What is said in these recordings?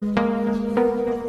Música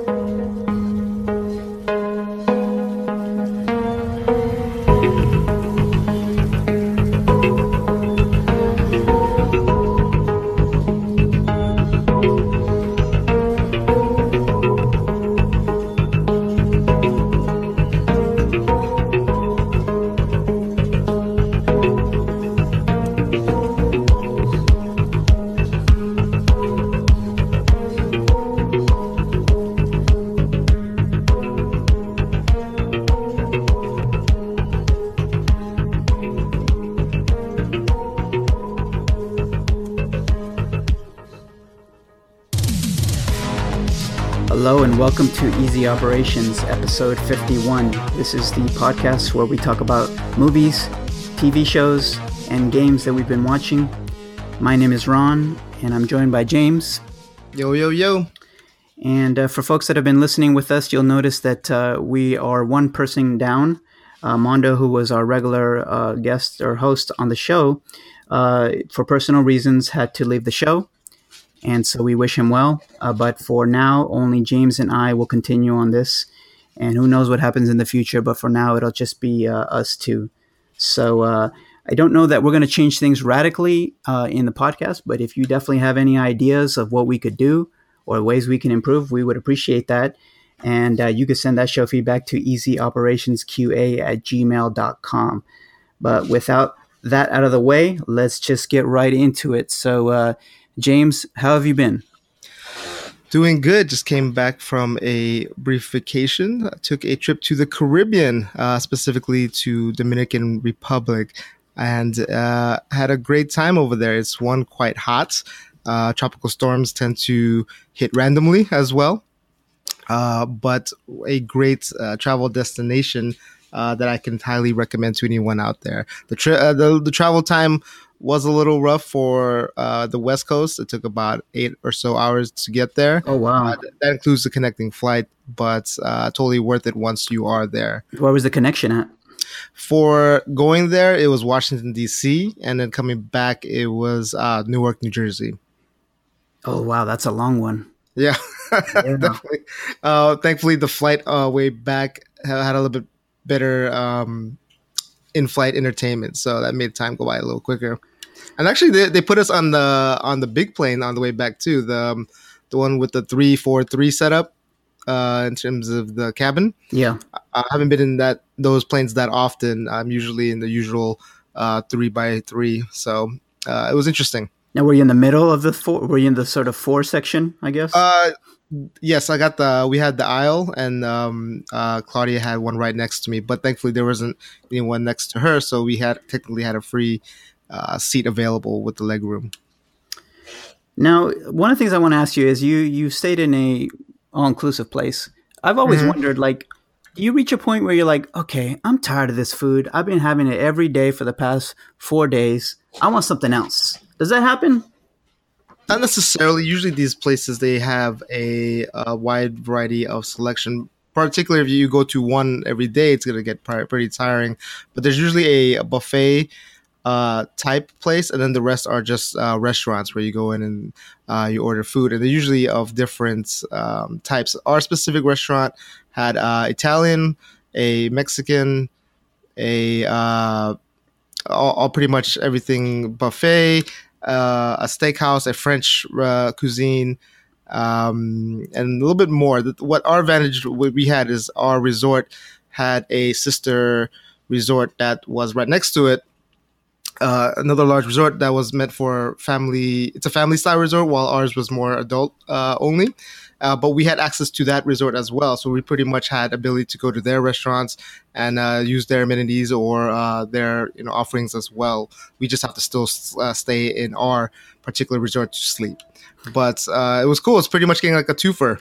Operations, episode 51. This is the podcast where we talk about movies, TV shows, and games that we've been watching. My name is Ron, and I'm joined by James. Yo, yo, yo. And uh, for folks that have been listening with us, you'll notice that uh, we are one person down. Uh, Mondo, who was our regular uh, guest or host on the show, uh, for personal reasons, had to leave the show and so we wish him well. Uh, but for now, only James and I will continue on this, and who knows what happens in the future. But for now, it'll just be uh, us two. So uh, I don't know that we're going to change things radically uh, in the podcast, but if you definitely have any ideas of what we could do or ways we can improve, we would appreciate that. And uh, you can send that show feedback to easyoperationsqa at gmail.com. But without that out of the way, let's just get right into it. So, James, how have you been? Doing good. Just came back from a brief vacation. I took a trip to the Caribbean, uh, specifically to Dominican Republic, and uh, had a great time over there. It's one quite hot. Uh, tropical storms tend to hit randomly as well, uh, but a great uh, travel destination uh, that I can highly recommend to anyone out there. The, the the travel time was a little rough for uh, the West Coast. It took about eight or so hours to get there. Oh wow! Uh, that includes the connecting flight, but uh, totally worth it once you are there. Where was the connection at? For going there, it was Washington D.C., and then coming back, it was uh, Newark, New Jersey. Oh wow, that's a long one. Yeah, yeah. definitely. Uh, thankfully, the flight uh, way back had a little bit better um, in-flight entertainment, so that made time go by a little quicker. And actually, they, they put us on the on the big plane on the way back too. The um, the one with the three four three setup uh, in terms of the cabin. Yeah, I haven't been in that those planes that often. I'm usually in the usual uh, three by three, so uh, it was interesting. Now, were you in the middle of the four? Were you in the sort of four section? I guess. Uh, yes, I got the. We had the aisle, and um, uh, Claudia had one right next to me. But thankfully, there wasn't anyone next to her, so we had technically had a free uh, seat available with the leg room. Now, one of the things I want to ask you is you you stayed in a all inclusive place. I've always mm-hmm. wondered, like, do you reach a point where you're like, okay, I'm tired of this food. I've been having it every day for the past four days. I want something else. Does that happen? Not necessarily. Usually, these places they have a, a wide variety of selection. Particularly if you go to one every day, it's gonna get pretty tiring. But there's usually a, a buffet uh, type place, and then the rest are just uh, restaurants where you go in and uh, you order food, and they're usually of different um, types. Our specific restaurant had uh, Italian, a Mexican, a uh, all, all, pretty much everything buffet, uh, a steakhouse, a French uh, cuisine. Um, and a little bit more. What our advantage we had is our resort had a sister resort that was right next to it uh, another large resort that was meant for family. It's a family style resort, while ours was more adult uh, only. Uh, but we had access to that resort as well, so we pretty much had ability to go to their restaurants and uh, use their amenities or uh, their you know offerings as well. We just have to still uh, stay in our particular resort to sleep. But it was cool. It's pretty much getting like a twofer.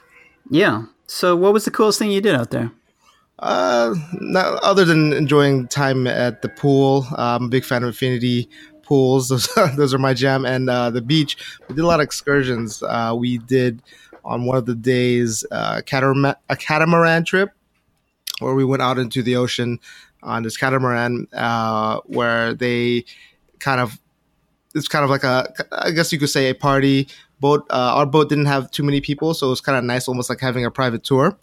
Yeah. So, what was the coolest thing you did out there? Uh, not, other than enjoying time at the pool, uh, I'm a big fan of infinity pools. Those, those are my jam. And uh, the beach, we did a lot of excursions. Uh, we did on one of the days uh, a catamaran trip where we went out into the ocean on this catamaran uh, where they kind of it's kind of like a i guess you could say a party boat. Uh, our boat didn't have too many people, so it was kind of nice, almost like having a private tour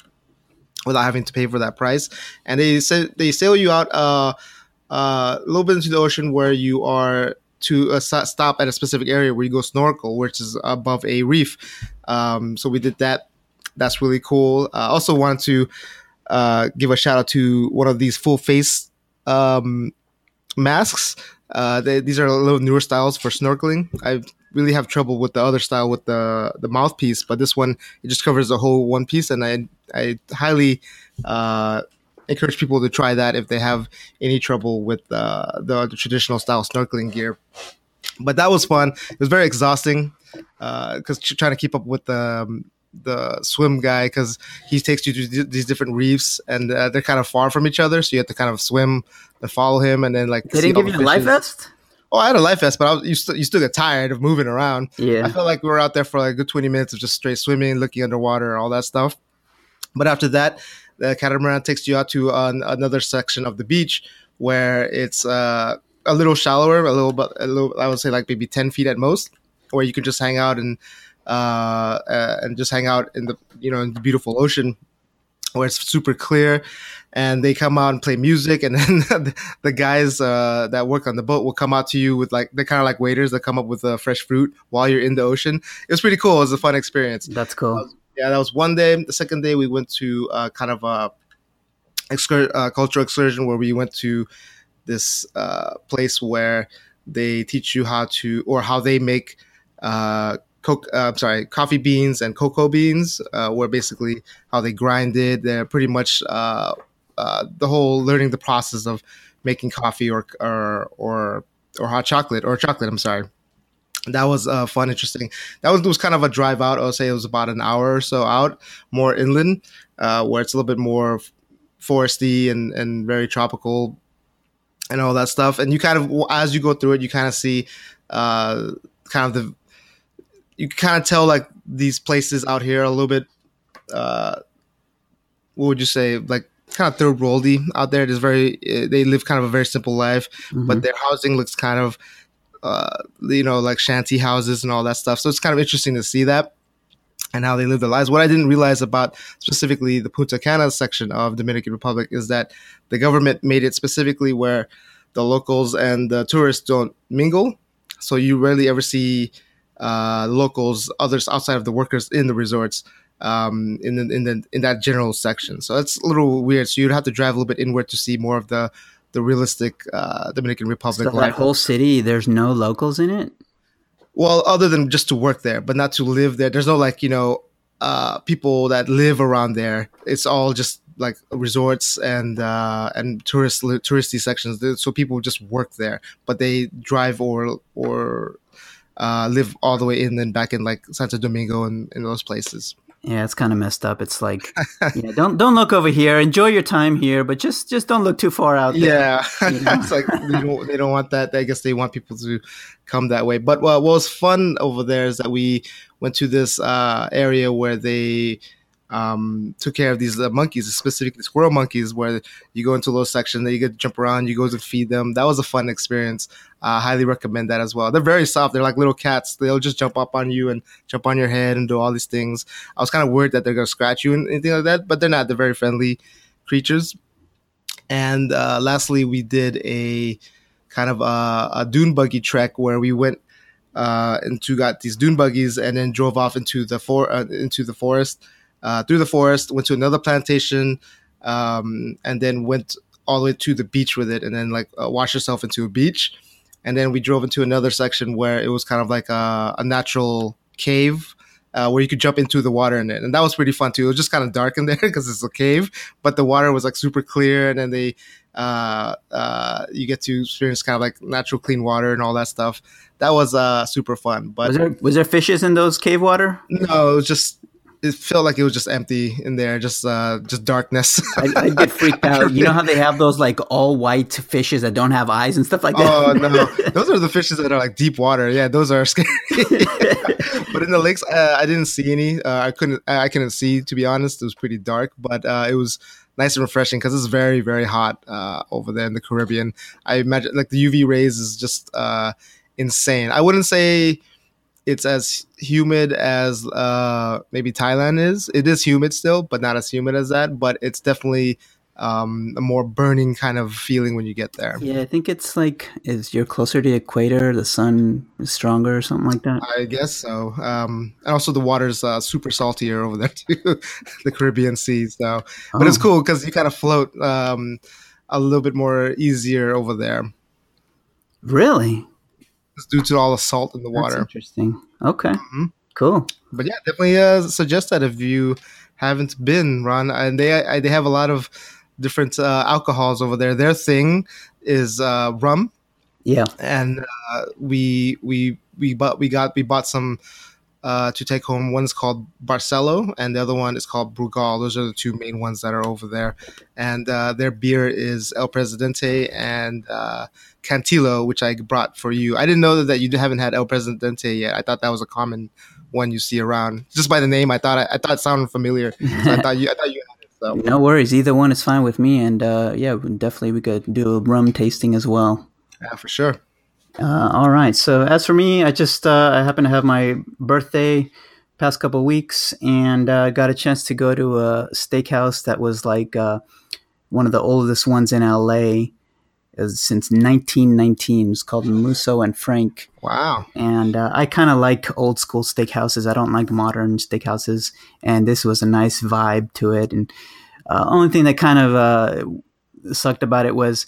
without having to pay for that price. And they said they sail you out uh, uh, a little bit into the ocean where you are to uh, stop at a specific area where you go snorkel, which is above a reef. Um, so we did that. That's really cool. I also wanted to uh, give a shout out to one of these full face um, masks. Uh, they, these are a little newer styles for snorkeling. I really have trouble with the other style with the the mouthpiece, but this one it just covers the whole one piece, and I I highly uh, encourage people to try that if they have any trouble with uh, the, the traditional style snorkeling gear. But that was fun. It was very exhausting because uh, trying to keep up with the um, the swim guy because he takes you to these different reefs and uh, they're kind of far from each other, so you have to kind of swim and follow him, and then like they didn't give you a life vest. Oh, I had a life vest, but I was, you, st- you still get tired of moving around. Yeah, I felt like we were out there for like a good twenty minutes of just straight swimming, looking underwater, all that stuff. But after that, the catamaran takes you out to uh, another section of the beach where it's uh, a little shallower, a little bit, a little. I would say like maybe ten feet at most, where you can just hang out and uh, uh, and just hang out in the you know in the beautiful ocean where it's super clear. And they come out and play music and then the guys uh, that work on the boat will come out to you with like they're kind of like waiters that come up with uh, fresh fruit while you're in the ocean. It was pretty cool. It was a fun experience. That's cool. Uh, yeah that was one day the second day we went to uh, kind of a excur- uh, cultural excursion where we went to this uh, place where they teach you how to or how they make co- uh, sorry, coffee beans and cocoa beans, uh, were basically how they grind it. They're pretty much uh, uh, the whole learning the process of making coffee or or or or hot chocolate or chocolate. I'm sorry. That was uh, fun, interesting. That was was kind of a drive out. I would say it was about an hour or so out, more inland, uh, where it's a little bit more foresty and and very tropical, and all that stuff. And you kind of as you go through it, you kind of see uh, kind of the you kind of tell like these places out here a little bit uh what would you say like kind of third worldy out there there's very eh, they live kind of a very simple life mm-hmm. but their housing looks kind of uh you know like shanty houses and all that stuff so it's kind of interesting to see that and how they live their lives. What I didn't realize about specifically the Punta Cana section of Dominican Republic is that the government made it specifically where the locals and the tourists don't mingle. So you rarely ever see uh, locals, others outside of the workers in the resorts um, in the, in the in that general section. So that's a little weird. So you'd have to drive a little bit inward to see more of the the realistic uh, Dominican Republic. So that whole city, there's no locals in it. Well, other than just to work there, but not to live there. There's no like you know uh, people that live around there. It's all just like resorts and uh, and tourist touristy sections. So people just work there, but they drive or or uh, live all the way in and back in like Santo Domingo and in those places. Yeah, it's kind of messed up. It's like, yeah, don't don't look over here. Enjoy your time here, but just just don't look too far out. There, yeah, you know? it's like they don't, they don't want that. I guess they want people to come that way. But what was fun over there is that we went to this uh, area where they um, took care of these uh, monkeys, specifically squirrel monkeys, where you go into a little section, then you get to jump around, you go to feed them. That was a fun experience. I uh, highly recommend that as well. They're very soft. They're like little cats. They'll just jump up on you and jump on your head and do all these things. I was kind of worried that they're going to scratch you and anything like that, but they're not. They're very friendly creatures. And uh, lastly, we did a kind of a, a dune buggy trek where we went uh, into got these dune buggies and then drove off into the for uh, into the forest uh, through the forest, went to another plantation, um, and then went all the way to the beach with it, and then like uh, washed yourself into a beach. And then we drove into another section where it was kind of like a, a natural cave uh, where you could jump into the water in it, and that was pretty fun too. It was just kind of dark in there because it's a cave, but the water was like super clear, and then they uh, uh, you get to experience kind of like natural clean water and all that stuff. That was uh, super fun. But was there was there fishes in those cave water? No, it was just it felt like it was just empty in there, just uh, just darkness. I, I get freaked out. You know how they have those like all white fishes that don't have eyes and stuff like that. Oh no, those are the fishes that are like deep water. Yeah, those are scary. but in the lakes, uh, I didn't see any. Uh, I couldn't. I couldn't see to be honest. It was pretty dark, but uh, it was nice and refreshing because it's very very hot uh, over there in the Caribbean. I imagine like the UV rays is just uh, insane. I wouldn't say it's as humid as uh, maybe Thailand is. It is humid still, but not as humid as that. But it's definitely um, a more burning kind of feeling when you get there. Yeah, I think it's like is you're closer to the equator, the sun is stronger or something like that. I guess so. Um, and also the water's uh, super saltier over there too, the Caribbean Sea. So, but oh. it's cool because you kind of float um, a little bit more easier over there. Really? It's due to all the salt in the water. That's interesting. Okay. Mm-hmm. Cool. But yeah, definitely uh, suggest that if you haven't been, Ron. And they I, they have a lot of different uh, alcohols over there. Their thing is uh, rum. Yeah, and uh, we we we bought we got we bought some uh, to take home. One's called Barcelo, and the other one is called Brugal. Those are the two main ones that are over there. And uh, their beer is El Presidente and uh, Cantillo, which I brought for you. I didn't know that you haven't had El Presidente yet. I thought that was a common one you see around. Just by the name, I thought I, I thought it sounded familiar. So I thought you I thought you so no worries, either one is fine with me, and uh, yeah, definitely we could do a rum tasting as well. Yeah, for sure. Uh, all right. So as for me, I just uh, I happen to have my birthday past couple weeks, and uh, got a chance to go to a steakhouse that was like uh, one of the oldest ones in LA since 1919. It's called Musso and Frank. Wow. And uh, I kind of like old school steakhouses. I don't like modern steakhouses. And this was a nice vibe to it. And uh, only thing that kind of uh, sucked about it was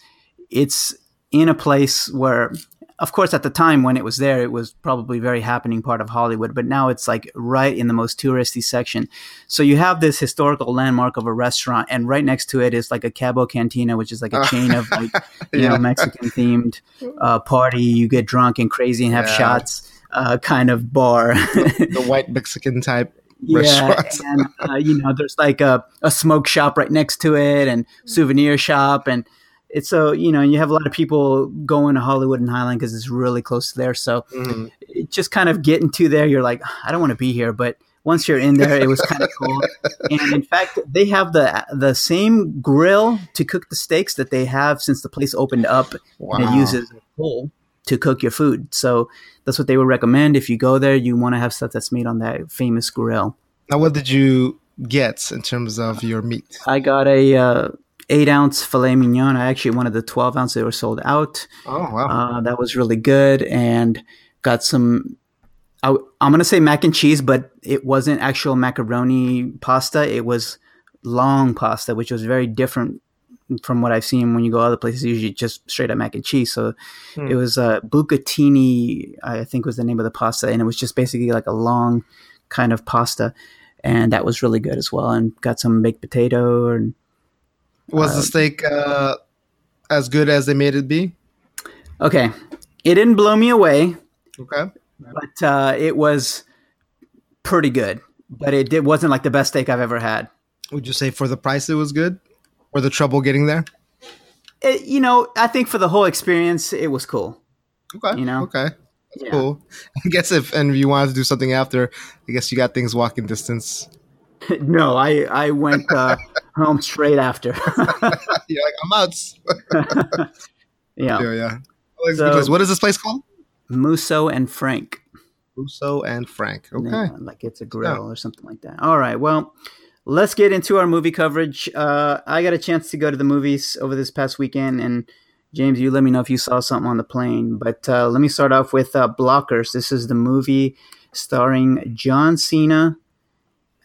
it's in a place where of course, at the time when it was there, it was probably very happening part of Hollywood, but now it's like right in the most touristy section. So you have this historical landmark of a restaurant, and right next to it is like a Cabo Cantina, which is like a chain of like you yeah. know Mexican themed uh, party. You get drunk and crazy and have yeah. shots, uh, kind of bar. the white Mexican type yeah, and uh, you know, there's like a, a smoke shop right next to it, and souvenir shop, and it's so you know you have a lot of people going to Hollywood and highland because it's really close to there. So mm-hmm. just kind of getting to there, you're like, I don't want to be here, but once you're in there, it was kind of cool. And in fact, they have the the same grill to cook the steaks that they have since the place opened up, wow. and it uses a coal to cook your food. So that's what they would recommend if you go there. You want to have stuff that's made on that famous grill. Now, what did you get in terms of your meat? I got a. Uh, eight ounce filet mignon. I actually wanted the 12 ounce. They were sold out. Oh, wow. Uh, that was really good. And got some, I, am going to say mac and cheese, but it wasn't actual macaroni pasta. It was long pasta, which was very different from what I've seen when you go other places. Usually just straight up mac and cheese. So hmm. it was uh, bucatini, I think was the name of the pasta. And it was just basically like a long kind of pasta. And that was really good as well. And got some baked potato and was the uh, steak uh, as good as they made it be? Okay, it didn't blow me away. Okay, but uh, it was pretty good. But it, it wasn't like the best steak I've ever had. Would you say for the price it was good, or the trouble getting there? It, you know, I think for the whole experience, it was cool. Okay. You know. Okay. Yeah. cool. I guess if and if you wanted to do something after, I guess you got things walking distance. no, I I went uh, home straight after. You're like I'm out. yeah, yeah, yeah. So, what is this place called? Musso and Frank. Musso and Frank. Okay, yeah, like it's a grill yeah. or something like that. All right, well. Let's get into our movie coverage. Uh, I got a chance to go to the movies over this past weekend, and James, you let me know if you saw something on the plane. But uh, let me start off with uh, Blockers. This is the movie starring John Cena,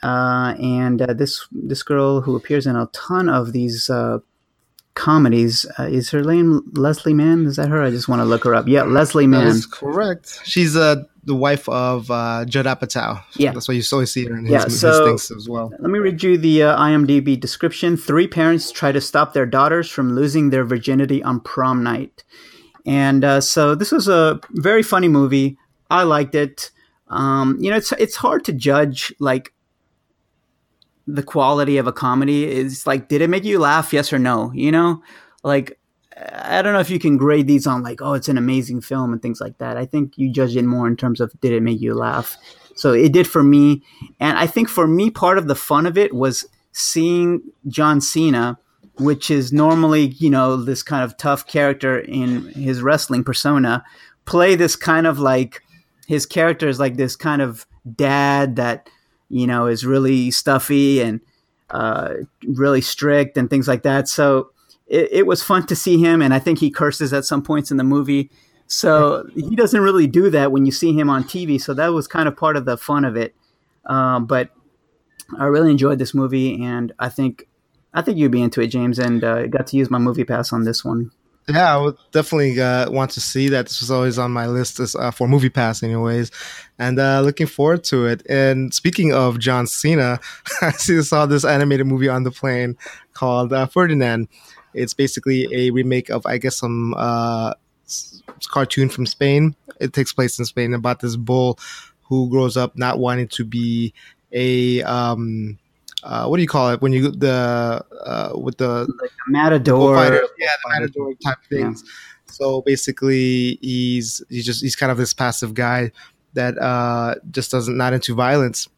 uh, and uh, this this girl who appears in a ton of these uh, comedies uh, is her name Leslie Mann? Is that her? I just want to look her up. Yeah, Leslie Mann. That is correct. She's uh, the wife of uh, Judd Apatow. Yeah, that's why you always see her in his, yeah, so his things as well. Let me read you the uh, IMDb description. Three parents try to stop their daughters from losing their virginity on prom night, and uh, so this was a very funny movie. I liked it. Um, you know, it's it's hard to judge like the quality of a comedy is like did it make you laugh? Yes or no? You know? Like i don't know if you can grade these on like oh it's an amazing film and things like that. I think you judge it more in terms of did it make you laugh? So it did for me. And i think for me part of the fun of it was seeing john cena which is normally you know this kind of tough character in his wrestling persona play this kind of like his character is like this kind of dad that you know is really stuffy and uh, really strict and things like that. So it, it, was fun to see him, and I think he curses at some points in the movie. So he doesn't really do that when you see him on TV. So that was kind of part of the fun of it. Um, but I really enjoyed this movie, and I think I think you'd be into it, James. And uh, got to use my movie pass on this one. Yeah, I would definitely uh, want to see that. This was always on my list as, uh, for Movie Pass, anyways, and uh, looking forward to it. And speaking of John Cena, I saw this animated movie on the plane called uh, Ferdinand. It's basically a remake of, I guess, some uh, cartoon from Spain. It takes place in Spain about this bull who grows up not wanting to be a um, uh, what do you call it when you the uh, with the like matador. Fighter, yeah the matador type things. Yeah. so basically he's he's just he's kind of this passive guy that uh, just doesn't not into violence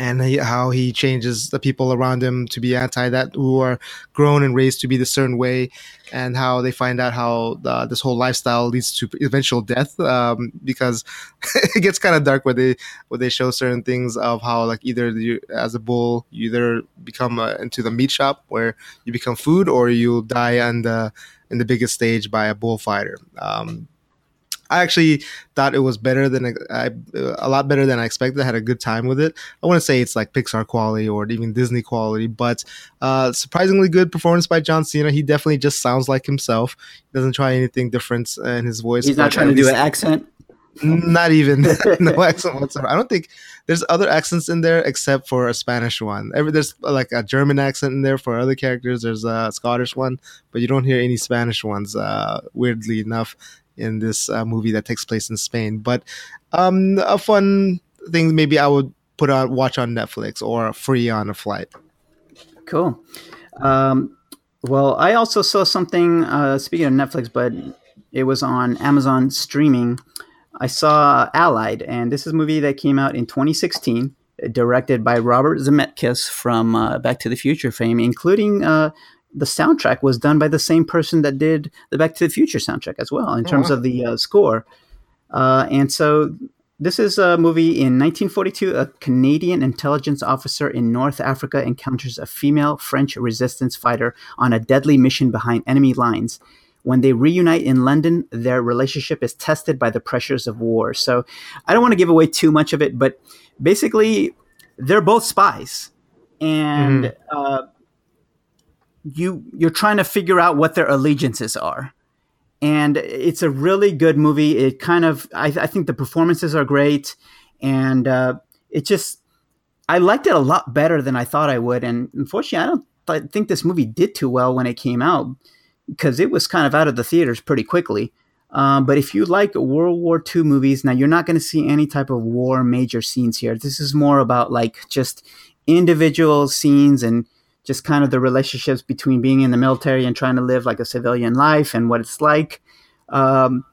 and he, how he changes the people around him to be anti that who are grown and raised to be the certain way and how they find out how uh, this whole lifestyle leads to eventual death um, because it gets kind of dark where they where they show certain things of how like either you as a bull you either become uh, into the meat shop where you become food or you die on the in the biggest stage by a bullfighter. Um, I actually thought it was better than I, a lot better than I expected. I had a good time with it. I want to say it's like Pixar quality or even Disney quality, but uh, surprisingly good performance by John Cena. He definitely just sounds like himself. He doesn't try anything different in his voice. He's not trying to do an accent. Not even no accent whatsoever. I don't think there's other accents in there except for a Spanish one. Every there's like a German accent in there for other characters. There's a Scottish one, but you don't hear any Spanish ones. Uh, weirdly enough, in this uh, movie that takes place in Spain. But um, a fun thing maybe I would put on watch on Netflix or free on a flight. Cool. Um, well, I also saw something. Uh, speaking of Netflix, but it was on Amazon streaming. I saw Allied, and this is a movie that came out in 2016, directed by Robert Zemeckis from uh, Back to the Future fame, including uh, the soundtrack was done by the same person that did the Back to the Future soundtrack as well, in oh, terms wow. of the uh, score. Uh, and so this is a movie in 1942. A Canadian intelligence officer in North Africa encounters a female French resistance fighter on a deadly mission behind enemy lines. When they reunite in London, their relationship is tested by the pressures of war. So I don't want to give away too much of it, but basically, they're both spies. And mm. uh, you you're trying to figure out what their allegiances are. And it's a really good movie. It kind of i, I think the performances are great. And uh, it just i liked it a lot better than i thought i would. And unfortunately i don't th- think this movie did too well when it came out because it was kind of out of the theaters pretty quickly. Um, but if you like World War II movies, now you're not going to see any type of war major scenes here. This is more about like just individual scenes and just kind of the relationships between being in the military and trying to live like a civilian life and what it's like. Um,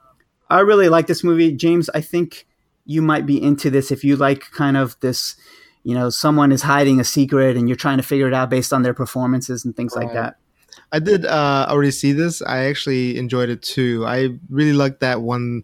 I really like this movie, James. I think you might be into this if you like kind of this, you know, someone is hiding a secret and you're trying to figure it out based on their performances and things right. like that. I did uh, already see this. I actually enjoyed it too. I really liked that one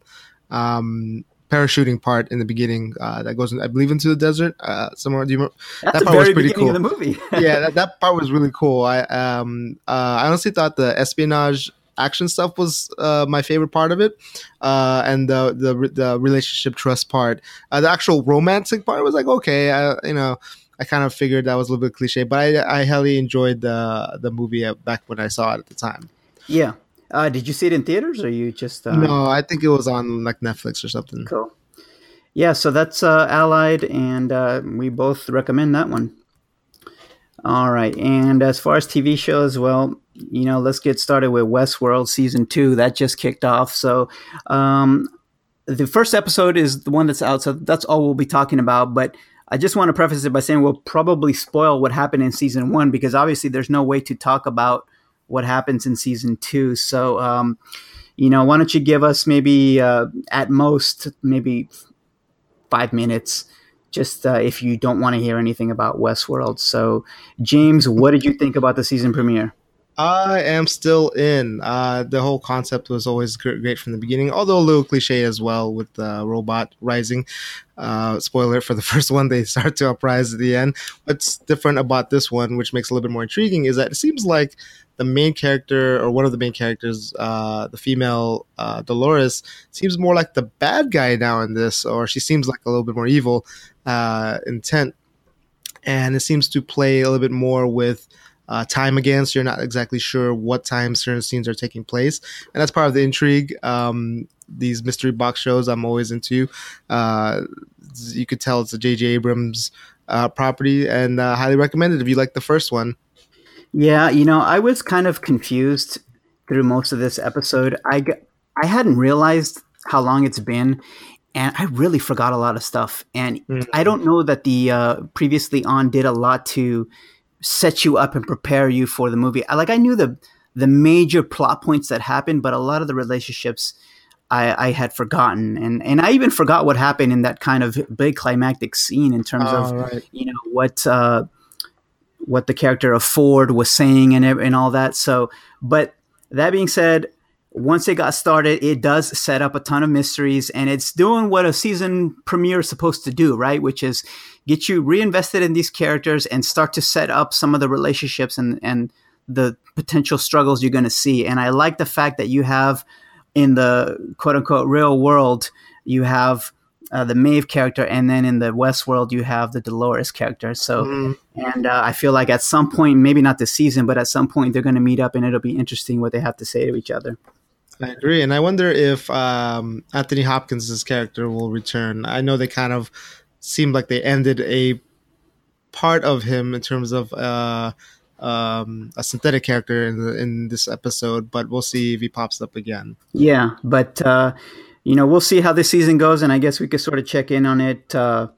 um, parachuting part in the beginning uh, that goes, in, I believe, into the desert uh, somewhere. Do you remember? That's that part was pretty cool. Of the movie. yeah, that, that part was really cool. I um uh, I honestly thought the espionage action stuff was uh, my favorite part of it, uh, and the the the relationship trust part. Uh, the actual romantic part was like okay, I, you know. I kind of figured that was a little bit cliche, but I, I highly enjoyed the the movie back when I saw it at the time. Yeah, uh, did you see it in theaters or you just? Uh... No, I think it was on like Netflix or something. Cool. Yeah, so that's uh, Allied, and uh, we both recommend that one. All right, and as far as TV shows, well, you know, let's get started with Westworld season two. That just kicked off. So, um, the first episode is the one that's out, so that's all we'll be talking about. But I just want to preface it by saying we'll probably spoil what happened in season one because obviously there's no way to talk about what happens in season two. So, um, you know, why don't you give us maybe uh, at most maybe five minutes, just uh, if you don't want to hear anything about Westworld. So, James, what did you think about the season premiere? I am still in. Uh, the whole concept was always great from the beginning, although a little cliche as well with the robot rising. Uh, spoiler for the first one, they start to uprise at the end. What's different about this one, which makes it a little bit more intriguing, is that it seems like the main character or one of the main characters, uh, the female uh, Dolores, seems more like the bad guy now in this, or she seems like a little bit more evil uh, intent. And it seems to play a little bit more with uh, time again, so you're not exactly sure what time certain scenes are taking place, and that's part of the intrigue. Um, these mystery box shows I'm always into. Uh, you could tell it's a J.J. Abrams uh, property, and uh, highly recommended if you like the first one. Yeah, you know, I was kind of confused through most of this episode. I I hadn't realized how long it's been, and I really forgot a lot of stuff. And mm-hmm. I don't know that the uh, previously on did a lot to set you up and prepare you for the movie. Like I knew the the major plot points that happened, but a lot of the relationships I, I had forgotten, and and I even forgot what happened in that kind of big climactic scene in terms oh, of right. you know what uh, what the character of Ford was saying and and all that. So, but that being said, once it got started, it does set up a ton of mysteries and it's doing what a season premiere is supposed to do, right? Which is get you reinvested in these characters and start to set up some of the relationships and, and the potential struggles you're going to see. And I like the fact that you have in the quote unquote real world, you have uh, the Maeve character, and then in the West world, you have the Dolores character. So, mm. and uh, I feel like at some point, maybe not this season, but at some point, they're going to meet up, and it'll be interesting what they have to say to each other. I agree, and I wonder if um, Anthony Hopkins' character will return. I know they kind of seemed like they ended a part of him in terms of uh, um, a synthetic character in the, in this episode, but we'll see if he pops up again. Yeah, but uh, you know we'll see how this season goes, and I guess we could sort of check in on it. Uh,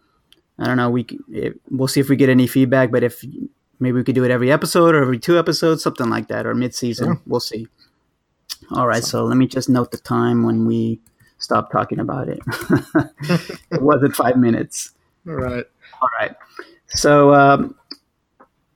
I don't know. We it, we'll see if we get any feedback, but if maybe we could do it every episode or every two episodes, something like that, or mid season. Yeah. We'll see. All right, so let me just note the time when we stop talking about it. it wasn't five minutes. All right. All right. So um,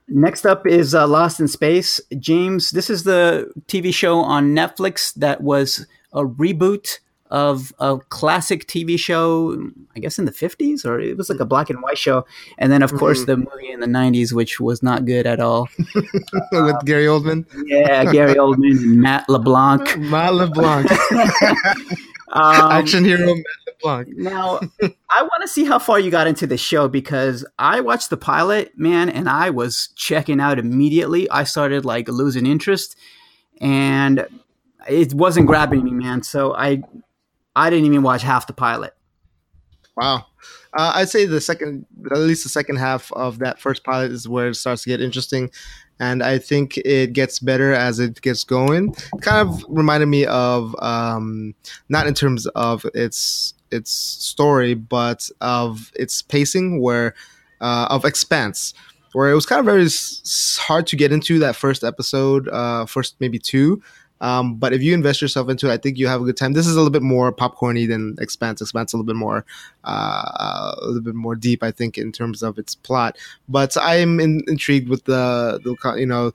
next up is uh, Lost in Space. James, this is the TV show on Netflix that was a reboot of a classic TV show, I guess in the 50s, or it was like a black and white show. And then, of mm-hmm. course, the movie in the 90s, which was not good at all. With um, Gary Oldman? Yeah, Gary Oldman and Matt LeBlanc. Matt LeBlanc. um, Action hero Matt LeBlanc. now, I want to see how far you got into the show because I watched the pilot, man, and I was checking out immediately. I started like losing interest and it wasn't grabbing me, man. So I I didn't even watch half the pilot. Wow. Uh, I'd say the second, at least the second half of that first pilot is where it starts to get interesting. And I think it gets better as it gets going. Kind of reminded me of, um, not in terms of its its story, but of its pacing, where uh, of Expanse, where it was kind of very s- hard to get into that first episode, uh, first maybe two, um, but if you invest yourself into it, I think you have a good time. This is a little bit more popcorny than Expanse. Expanse a little bit more, uh, a little bit more deep, I think, in terms of its plot. But I'm in, intrigued with the, the, you know,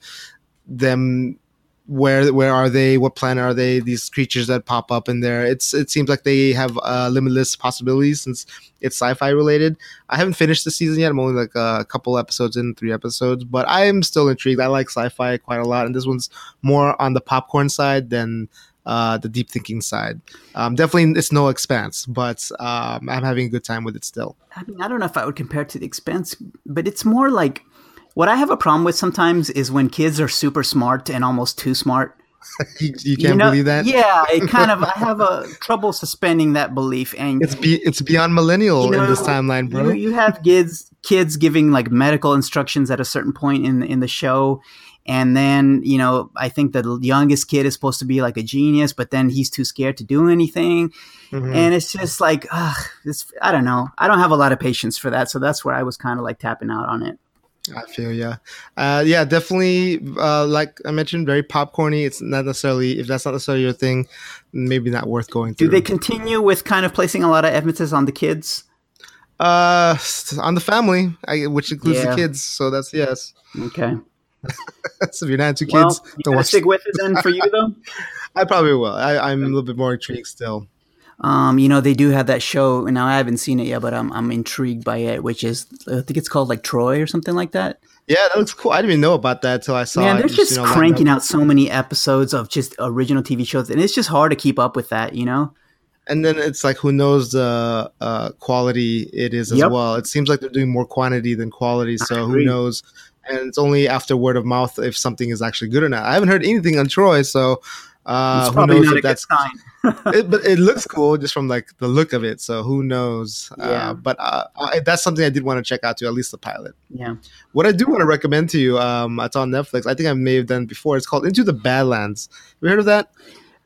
them where where are they? What planet are they? These creatures that pop up in there. It's it seems like they have uh, limitless possibilities since it's sci-fi related. I haven't finished the season yet. I'm only like a couple episodes in, three episodes, but I am still intrigued. I like sci-fi quite a lot, and this one's more on the popcorn side than uh, the deep thinking side. Um, definitely, it's no expanse, but um, I'm having a good time with it still. I mean, I don't know if I would compare it to the expanse, but it's more like what I have a problem with sometimes is when kids are super smart and almost too smart. you, you, can't you know, believe that? Yeah, it kind of I have a trouble suspending that belief, and it's be, it's beyond millennial you know, in this timeline, bro. You, you have kids kids giving like medical instructions at a certain point in in the show, and then you know I think the youngest kid is supposed to be like a genius, but then he's too scared to do anything, mm-hmm. and it's just like, ugh, this I don't know. I don't have a lot of patience for that, so that's where I was kind of like tapping out on it. I feel yeah, uh, yeah, definitely. Uh, like I mentioned, very popcorny. It's not necessarily if that's not necessarily your thing, maybe not worth going through. Do they continue with kind of placing a lot of emphasis on the kids? Uh, on the family, I, which includes yeah. the kids. So that's yes. Okay. so if you're not two Well, kids, you don't watch. stick with it then for you though. I probably will. I, I'm a little bit more intrigued still. Um, you know, they do have that show. Now I haven't seen it yet, but I'm I'm intrigued by it. Which is, I think it's called like Troy or something like that. Yeah, that looks cool. I didn't even know about that until I saw. Man, they're just you know, cranking out so many episodes of just original TV shows, and it's just hard to keep up with that. You know? And then it's like, who knows the uh, quality it is as Yep. well. It seems like they're doing more quantity than quality. So who knows? And it's only after word of mouth if something is actually good or not. I haven't heard anything on Troy, so uh, who probably knows not a if good that's sign. it, but it looks cool just from like the look of it. So who knows? Yeah. Uh, but uh, I, that's something I did want to check out too, at least the pilot. Yeah. What I do want to recommend to you, um, it's on Netflix. I think I may have done before. It's called Into the Badlands. Have you heard of that?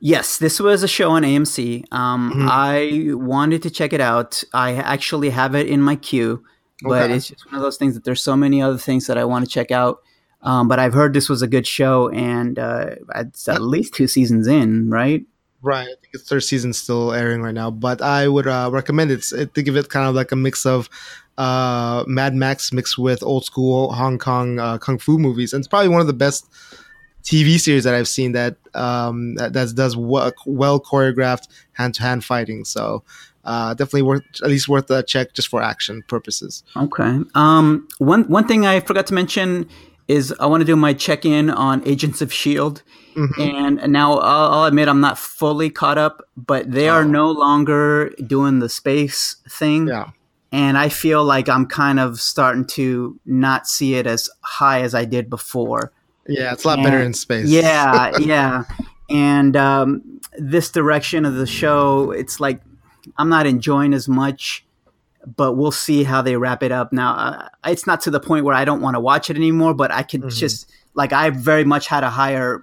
Yes, this was a show on AMC. Um, Mhm. I wanted to check it out. I actually have it in my queue, but Okay. it's just one of those things that there's so many other things that I want to check out. Um, but I've heard this was a good show, and uh, it's at least two seasons in, right? Right. I think its third season still airing right now, but I would uh, recommend it. Think of it kind of like a mix of uh, Mad Max mixed with old school Hong Kong uh, kung fu movies, and it's probably one of the best TV series that I've seen that um, that, that does well, well choreographed hand to hand fighting. So uh, definitely worth at least worth a check just for action purposes. Okay. Um, one one thing I forgot to mention is I want to do my check in on Agents of Shield, Mhm. and now I'll, I'll admit I'm not fully caught up, but they are Oh. no longer doing the space thing. Yeah. and I feel like I'm kind of starting to not see it as high as I did before. Yeah, it's a lot better in space. Yeah, yeah. And um, this direction of the show, it's like I'm not enjoying as much, but we'll see how they wrap it up. Now, uh, it's not to the point where I don't want to watch it anymore, but I could Mhm. just like I very much had a higher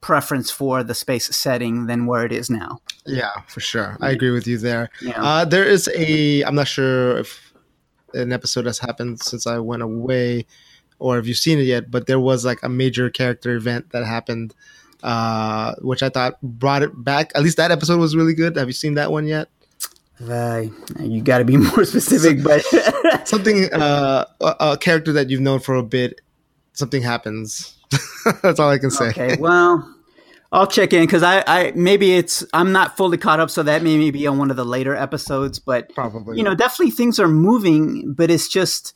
preference for the space setting than where it is now. Yeah, for sure. I agree with you there. Yeah. Uh, there is a. I'm not sure if an episode has happened since I went away, or if you've seen it yet. But there was like a major character event that happened, uh, which I thought brought it back. At least that episode was really good. Have you seen that one yet? Uh, you got to be more specific, but Something, uh, a, character that you've known for a bit. Something happens. That's all I can say. Okay, well, I'll check in because I, I maybe it's I'm not fully caught up, so that may be on one of the later episodes. But Probably. you know, definitely things are moving, but it's just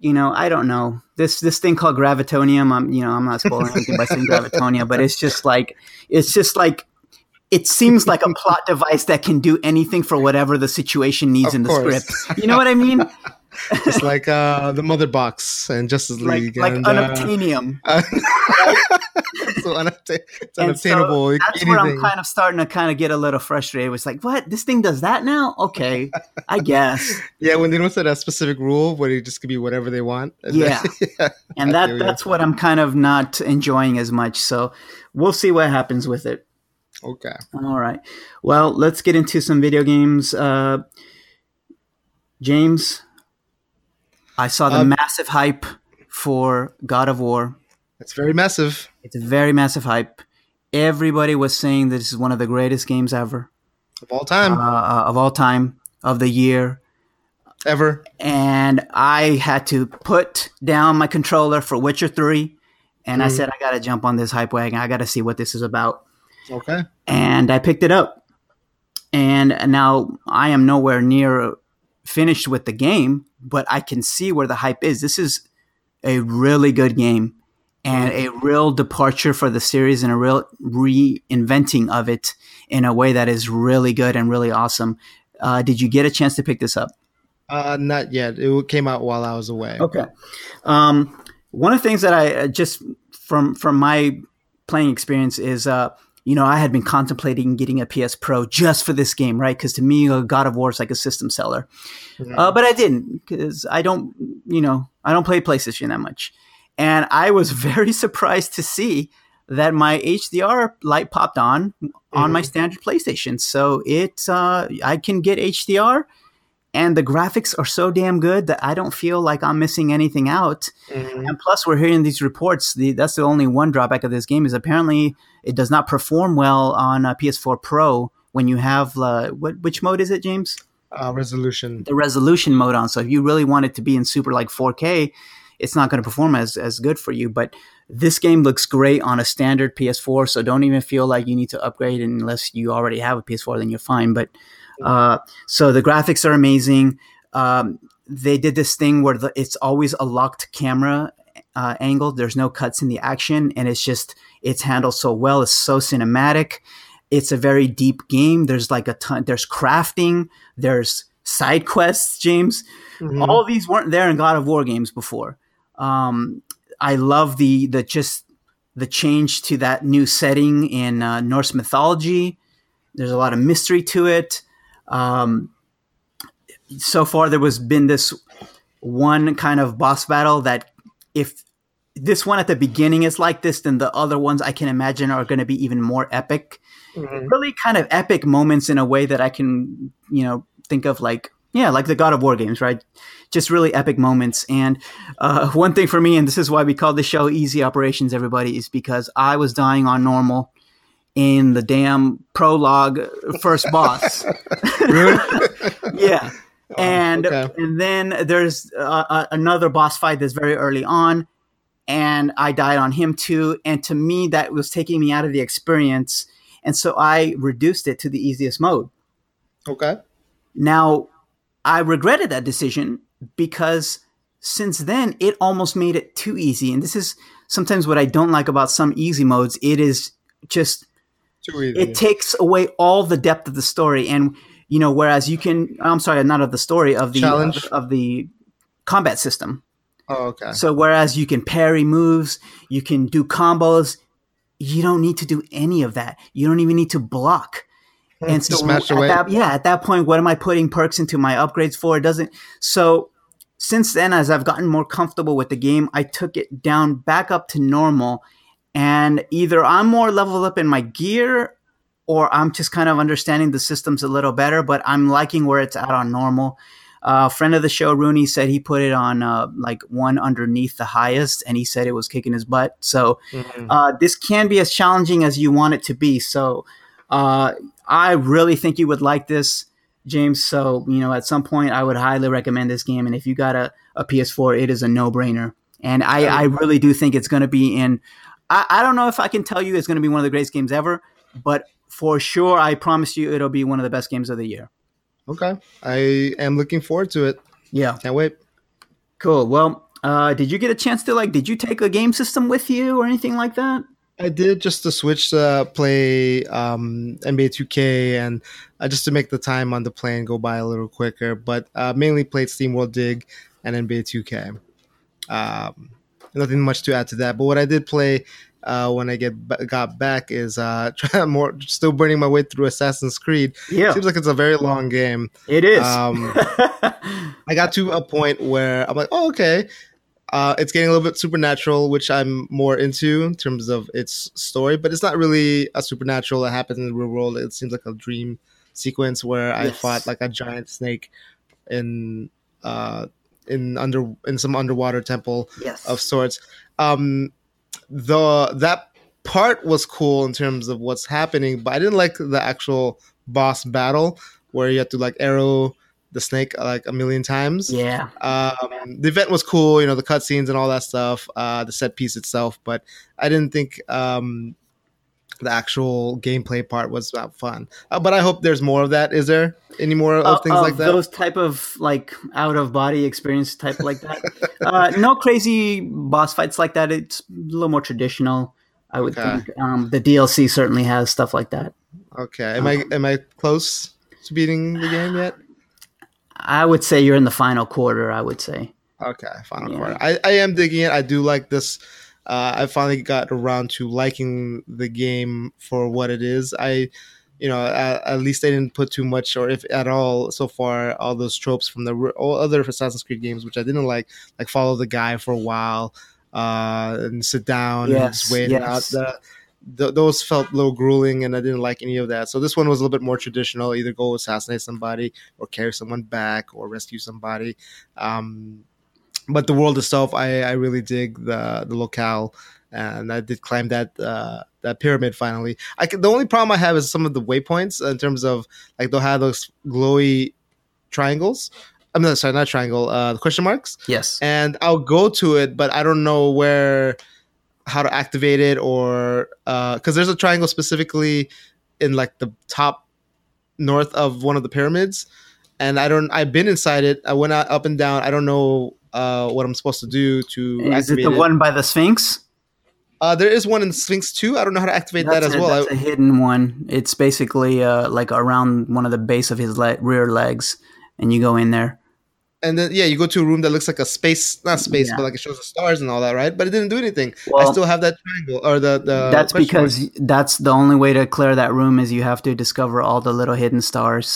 you know I don't know this this thing called gravitonium. I'm you know I'm not spoiling anything by saying gravitonia, but it's just like it's just like. It seems like a plot device that can do anything for whatever the situation needs Of in the course. script. You know what I mean? it's like uh, the Mother Box and Justice League. like and, uh, unobtainium. so unobtain- it's And so unobtainable. that's where I'm kind of starting to kind of get a little frustrated. It's like, what? This thing does that now? Okay, I guess. Yeah, when they don't set a specific rule, where it just could be whatever they want. Yeah. yeah. And that that's what I'm kind of not enjoying as much. So we'll see what happens with it. Okay. All right. Well, let's get into some video games. Uh, James, I saw the Um, massive hype for God of War. It's very massive. It's a very massive hype. Everybody was saying this is one of the greatest games ever Of all time. uh, of all time of the year. ever. and I had to put down my controller for Witcher 3 and I Mhm. said I got to jump on this hype wagon. I got to see what this is about. Okay. And I picked it up. And now I am nowhere near finished with the game, but I can see where the hype is. This is a really good game and a real departure for the series and a real reinventing of it in a way that is really good and really awesome. Uh, did you get a chance to pick this up? Uh, not yet. It came out while I was away. Okay. Um, one of the things that I uh, just from from my playing experience is, uh, you know, I had been contemplating getting a PS Pro just for this game, right? Because to me, God of War is like a system seller, Mhm. uh, but I didn't because I don't, you know, I don't play PlayStation that much, and I was very surprised to see that my HDR light popped on on my standard PlayStation. So it, uh, I can get HDR and the graphics are so damn good that I don't feel like I'm missing anything out. Mhm. And plus, we're hearing these reports. The, that's the only one drawback of this game is apparently it does not perform well on uh, PS4 Pro when you have uh, what which mode is it, James? Uh, resolution. The resolution mode on. So if you really want it to be in super like 4K, it's not going to perform as as good for you. But this game looks great on a standard PS4, so don't even feel like you need to upgrade unless you already have a PS4. Then you're fine. But uh, so the graphics are amazing. Um, they did this thing where the, it's always a locked camera uh, angle. There's no cuts in the action, and it's just it's handled so well. It's so cinematic. It's a very deep game. There's like a ton. There's crafting. There's side quests. James, mm-hmm. all these weren't there in God of War games before. Um, I love the the just the change to that new setting in uh, Norse mythology. There's a lot of mystery to it. Um, so far, there was been this one kind of boss battle that if this one at the beginning is like this, then the other ones I can imagine are going to be even more epic. Mm-hmm. Really, kind of epic moments in a way that I can, you know, think of like yeah, like the God of War games, right? Just really epic moments. And uh, one thing for me, and this is why we call the show Easy Operations, everybody, is because I was dying on normal in the damn prologue first boss. yeah. Oh, and okay. and then there's uh, uh, another boss fight that's very early on, and I died on him too. And to me, that was taking me out of the experience, and so I reduced it to the easiest mode. Okay. Now, I regretted that decision because since then it almost made it too easy, and this is sometimes what I don't like about some easy modes. It is just too easy. It takes away all the depth of the story and you know, whereas you can, I'm sorry, not of the story of the challenge of, the combat system. Oh, okay. So whereas you can parry moves, you can do combos, you don't need to do any of that. You don't even need to block. Hmm, and so at that, yeah, at that point, what am I putting perks into my upgrades for? It doesn't. So since then, as I've gotten more comfortable with the game, I took it down back up to normal. And either I'm more leveled up in my gear or I'm just kind of understanding the systems a little better, but I'm liking where it's at on normal. A uh, friend of the show, Rooney, said he put it on uh, like one underneath the highest, and he said it was kicking his butt. So mm-hmm. uh, this can be as challenging as you want it to be. So uh, I really think you would like this, James. So you know, at some point, I would highly recommend this game. And if you got a, a PS4, it is a no brainer. And I, I really do think it's going to be in. I, I don't know if I can tell you it's going to be one of the greatest games ever, but for sure, I promise you it'll be one of the best games of the year. Okay. I am looking forward to it. Yeah. Can't wait. Cool. Well, uh, did you get a chance to like, did you take a game system with you or anything like that? I did just to switch to play um, NBA 2K and uh, just to make the time on the plane go by a little quicker, but uh, mainly played Steam World Dig and NBA 2K. Um, nothing much to add to that. But what I did play uh, when I get got back is uh, more still burning my way through Assassin's Creed. Yeah, seems like it's a very long game. It is. Um, I got to a point where I'm like, oh okay, uh, it's getting a little bit supernatural, which I'm more into in terms of its story, but it's not really a supernatural that happens in the real world. It seems like a dream sequence where yes. I fought like a giant snake in uh in under in some underwater temple yes. of sorts. Um, the that part was cool in terms of what's happening, but I didn't like the actual boss battle where you have to like arrow the snake like a million times. Yeah. Um, the event was cool, you know, the cutscenes and all that stuff, uh, the set piece itself, but I didn't think um, the actual gameplay part was that fun. Uh, but I hope there's more of that. Is there any more of uh, things like that? Those type of like out of body experience type like that. uh, no crazy boss fights like that. It's a little more traditional. I would okay. think um, the DLC certainly has stuff like that. Okay, am I am I close to beating the game yet? I would say you're in the final quarter. I would say. Okay, final yeah. quarter. I, I am digging it. I do like this uh, I finally got around to liking the game for what it is. I, you know, at, at, least they didn't put too much, or if at all, so far, all those tropes from the all other Assassin's Creed games, which I didn't like, like follow the guy for a while uh, and sit down yes, and just wait yes. out. The, the, those felt a little grueling, and I didn't like any of that. So this one was a little bit more traditional: either go assassinate somebody, or carry someone back, or rescue somebody. Um, but the world itself, I, I really dig the the locale, and I did climb that uh, that pyramid finally. I the only problem I have is some of the waypoints in terms of like they'll have those glowy triangles. I'm not sorry, not triangle. Uh, question marks. Yes. And I'll go to it, but I don't know where how to activate it or because there's a triangle specifically in like the top north of one of the pyramids and i don't i've been inside it i went out, up and down i don't know uh, what i'm supposed to do to Is it the it. one by the Sphinx? uh, there is one in sphinx 2 i don't know how to activate that as a, well That's I- a hidden one. It's basically uh, like around one of the base of his le- rear legs, and you go in there. and then yeah you go to a room that looks like a space not space Yeah. but like it shows the stars and all that right but it didn't do anything i still have that triangle or the, the that's question mark. because that's the only way to clear that room is you have to discover all the little hidden stars.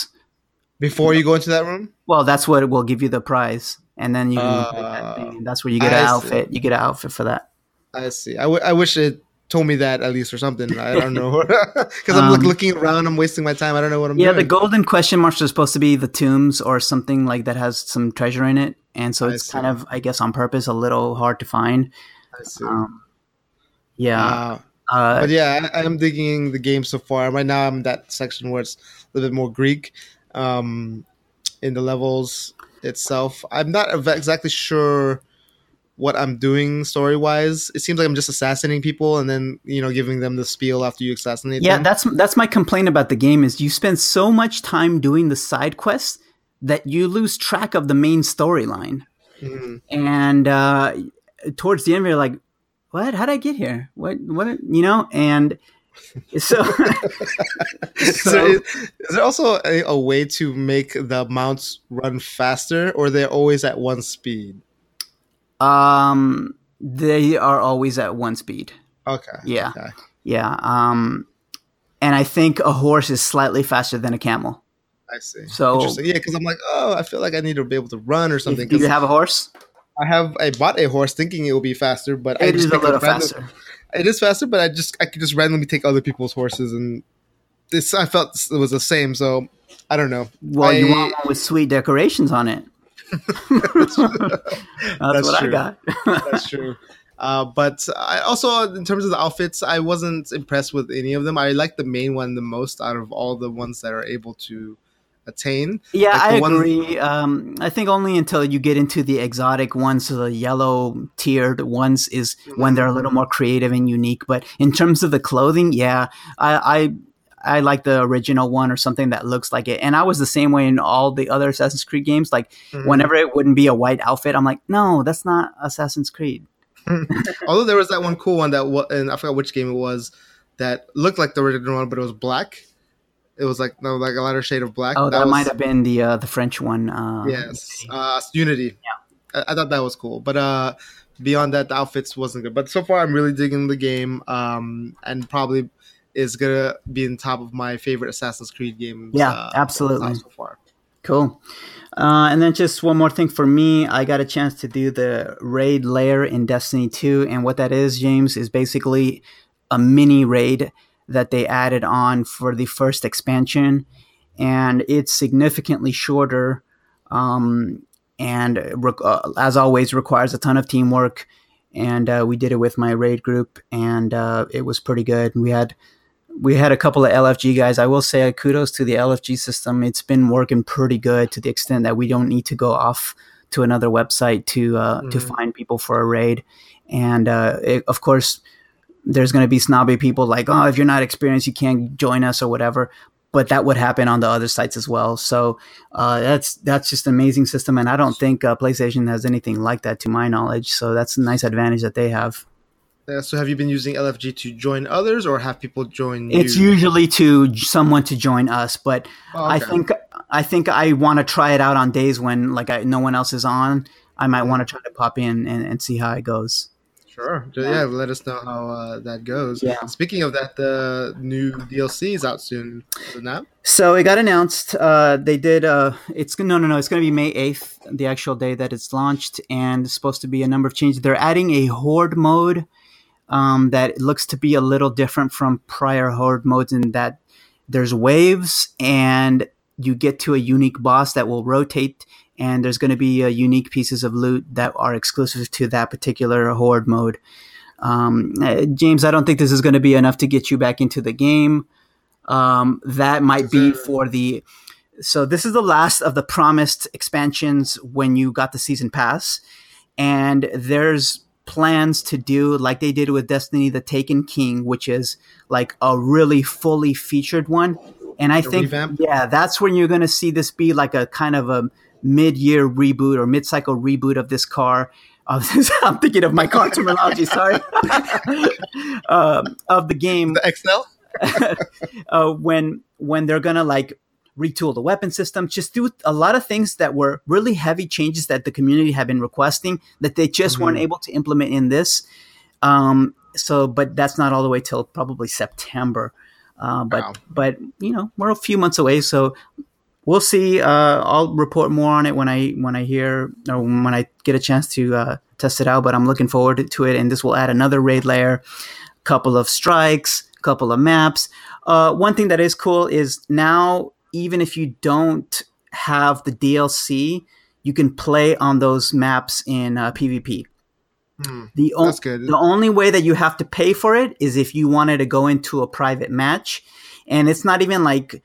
before you go into that room Well, that's what will give you the prize, and then you that Uh, thing, and that's where you get an I see. outfit. You get an outfit for that. I see. I, w- I wish it told me that at least or something. I don't know because I'm like Um, looking around. I'm wasting my time. I don't know what I'm Yeah, the golden question marks are supposed to be the tombs or something like that has some treasure in it, and so it's kind of, I guess, on purpose, a little hard to find. I see. Um, yeah, Uh, uh, but yeah, I, I'm digging the game so far. Right now, I'm in that section where it's a little bit more Greek um, in the levels itself. I'm not exactly sure what I'm doing story wise. It seems like I'm just assassinating people and then you know giving them the spiel after you assassinate yeah. them. That's that's my complaint about the game is you spend so much time doing the side quests that you lose track of the main storyline, Mhm. and uh, towards the end, you're like, "What? How would I get here? What? What? You know?" And so, Is, so- there, is there also a, a way to make the mounts run faster, or they're always at one speed? um, they are always at one speed. Okay. Yeah. Okay. Yeah. Um, and I think a horse is slightly faster than a camel. I see. So- Interesting. Yeah, because I'm like, oh, I feel like I need to be able to run or something. Do you have a horse? I have, I bought a horse thinking it will be faster, but I just is a little random- faster. It is faster, but I just, I could just randomly take other people's horses, and this, I felt it was the same. So I don't know. Well, you want one with sweet decorations on it. That's, That's what true. I got. That's true. Uh, but I also, in terms of the outfits, I wasn't impressed with any of them. I like the main one the most out of all the ones that are able to attain. yeah, Like I one- agree. Um, I think only until you get into the exotic ones, so the yellow tiered ones, is when they're a little more creative and unique. But in terms of the clothing, yeah, I. I I like the original one or something that looks like it. And I was the same way in all the other Assassin's Creed games. Like, Mhm. whenever it wouldn't be a white outfit, I'm like, no, that's not Assassin's Creed. Although there was that one cool one that, and I forgot which game it was, that looked like the original one, but it was black. It was like no, like a lighter shade of black. Oh, that, was- might have been the uh, the French one. Uh, yes, uh, Unity. Yeah, I, I thought that was cool, but uh, beyond that, the outfits wasn't good. But so far, I'm really digging the game, um, and probably is gonna be in top of my favorite Assassin's Creed games. Yeah, uh, absolutely. So far, Cool. Uh, and then just one more thing for me, I got a chance to do the raid lair in Destiny 2. And what that is, James, is basically a mini raid that they added on for the first expansion. And it's significantly shorter. Um, and re- uh, as always, requires a ton of teamwork. And uh, we did it with my raid group, and uh, it was pretty good. And we had we had a couple of LFG guys. I will say kudos to the LFG system. It's been working pretty good to the extent that we don't need to go off to another website to uh, to Mhm. find people for a raid. And uh, it, of course, there's going to be snobby people like, oh, if you're not experienced, you can't join us or whatever. But that would happen on the other sites as well. So uh, that's that's just an amazing system, and I don't think uh, PlayStation has anything like that to my knowledge. So that's a nice advantage that they have. Uh, so have you been using LFG to join others, or have people join It's usually to someone to join us, but Oh, I think I think I want to try it out on days when like I, no one else is on. I might want to try to pop in and, and see how it goes. Sure. Ju- Yeah. let us know how uh, that goes. Yeah. Speaking of that, the new DLC is out soon. Is it not? So it got announced. Uh, they did. Uh, it's no, no, no. It's going to be May eighth, the actual day that it's launched, and it's supposed to be a number of changes. They're adding a horde mode um, that looks to be a little different from prior horde modes in that there's waves and you get to a unique boss that will rotate and there's going to be uh, unique pieces of loot that are exclusive to that particular horde mode um, uh, james i don't think this is going to be enough to get you back into the game um, that might be for the so this is the last of the promised expansions when you got the season pass and there's plans to do like they did with Destiny the Taken King, which is like a really fully featured one. And I think, revamp. yeah, that's when you're going to see this be like a kind of a mid-year reboot or mid-cycle reboot of this car. Of this, I'm thinking of my car terminology. Sorry, um, of the game, the XL. uh, when when they're gonna like retool the weapon system, just do a lot of things that were really heavy changes that the community had been requesting that they just mm-hmm. weren't able to implement in this. Um, so, but that's not all the way till probably September. Uh, but wow. but you know we're a few months away, so we'll see. Uh, I'll report more on it when I when I hear or when I get a chance to uh, test it out. But I'm looking forward to it, and this will add another raid lair, couple of strikes, couple of maps. Uh, one thing that is cool is now even if you don't have the DLC, you can play on those maps in uh, PvP. Hmm, the, o- the only way that you have to pay for it is if you wanted to go into a private match. And it's not even like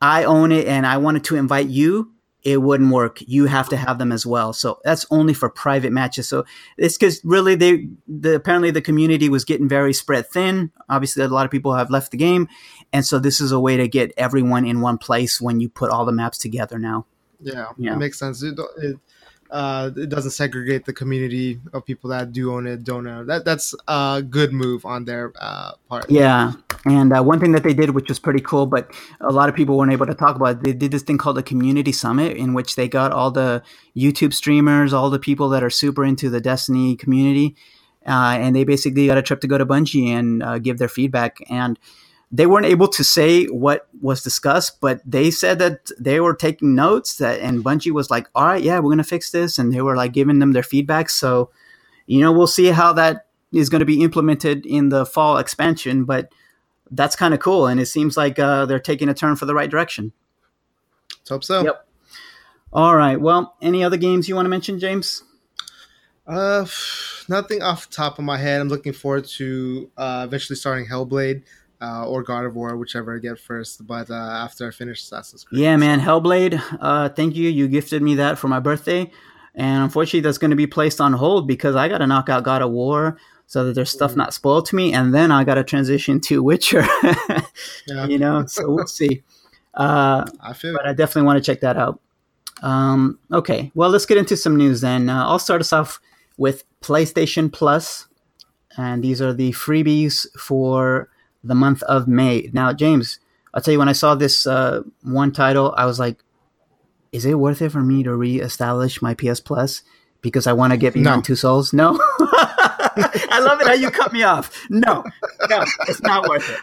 I own it and I wanted to invite you. It wouldn't work. You have to have them as well. So that's only for private matches. So it's because really they, the, apparently the community was getting very spread thin. Obviously, a lot of people have left the game. And so this is a way to get everyone in one place when you put all the maps together now. Yeah, yeah. it makes sense. It, it, uh, it doesn't segregate the community of people that do own it, don't own it. That that's a good move on their uh, part. Yeah, and uh, one thing that they did, which was pretty cool, but a lot of people weren't able to talk about, it, they did this thing called a community summit, in which they got all the YouTube streamers, all the people that are super into the Destiny community, uh, and they basically got a trip to go to Bungie and uh, give their feedback and they weren't able to say what was discussed, but they said that they were taking notes that and Bungie was like, all right, yeah, we're gonna fix this, and they were like giving them their feedback. So, you know, we'll see how that is going to be implemented in the fall expansion, but that's kind of cool, and it seems like uh, they're taking a turn for the right direction. Let's hope so. Yep. All right. Well, any other games you want to mention, James? Uh, nothing off the top of my head. I'm looking forward to uh, eventually starting Hellblade uh, or God of War, whichever I get first. But uh, after I finish Assassin's Creed. Yeah, man, Hellblade. Uh, thank you. You gifted me that for my birthday, and unfortunately, that's going to be placed on hold because I got to knock out God of War so that there's stuff mm. not spoiled to me, and then I got to transition to Witcher. yeah. You know, so we'll see. Uh, I feel, but I definitely want to check that out. Um, okay, well, let's get into some news then. Uh, I'll start us off with PlayStation Plus, and these are the freebies for the month of May. Now, James, I'll tell you, when I saw this uh, one title, I was like, is it worth it for me to reestablish my PS Plus because I want to get Beyond no. Two Souls? No. I love it how you cut me off. No, no, it's not worth it.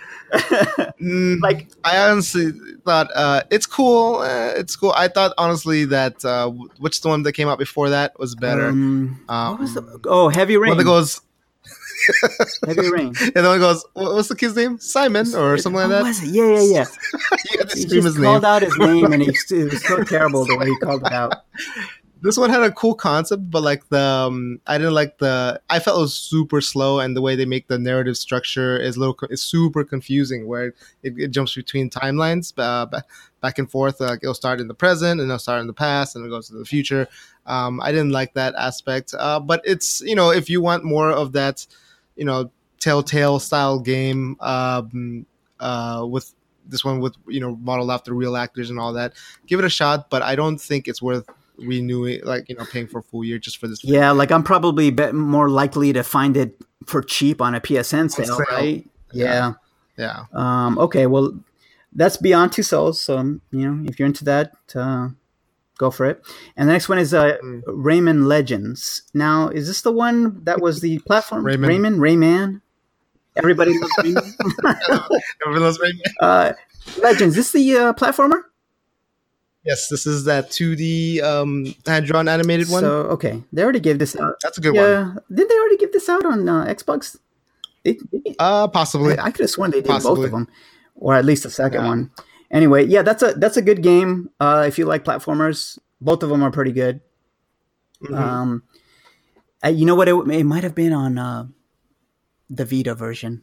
Mm, like I honestly thought uh, it's cool. Uh, it's cool. I thought honestly that uh, which the one that came out before that was better. Um, um, was the, oh, Heavy Rain. One that goes Heavy Rain. And then one goes, what's the kid's name? Simon or something like that? Was it? Yeah, yeah, yeah. you had to he just called out his name, and he, it was so terrible the way he called it out. This one had a cool concept, but like the um, I didn't like the. I felt it was super slow, and the way they make the narrative structure is little is super confusing. Where it, it jumps between timelines, uh, back and forth. Like it'll start in the present, and it'll start in the past, and it goes to the future. Um, I didn't like that aspect, uh, but it's you know if you want more of that you know Telltale style game um, uh, with this one with you know modeled after real actors and all that. Give it a shot, but I don't think it's worth renewing like you know paying for a full year just for this. Yeah, like I'm probably more likely to find it for cheap on a PSN sale, sale. right? Yeah. yeah. Um, okay, well, that's Beyond Two Souls. So you know, if you're into that, uh, go for it. And the next one is uh, mm. Rayman Legends. Now, is this the one that was the platform? Rayman. Rayman? Rayman? Everybody loves Rayman. Everybody loves Rayman. Uh, Legends. Is this the uh, platformer? Yes, this is that 2D um, hand drawn animated one. So okay, they already gave this out. That's a good yeah. one. Did they already give this out on uh, Xbox? They, they, uh, possibly. I, I could have sworn they did possibly. both of them, or at least the second yeah. one anyway, yeah, that's a that's a good game. Uh, if you like platformers, both of them are pretty good. Mm-hmm. Um, you know what? It, it might have been on uh, the Vita version.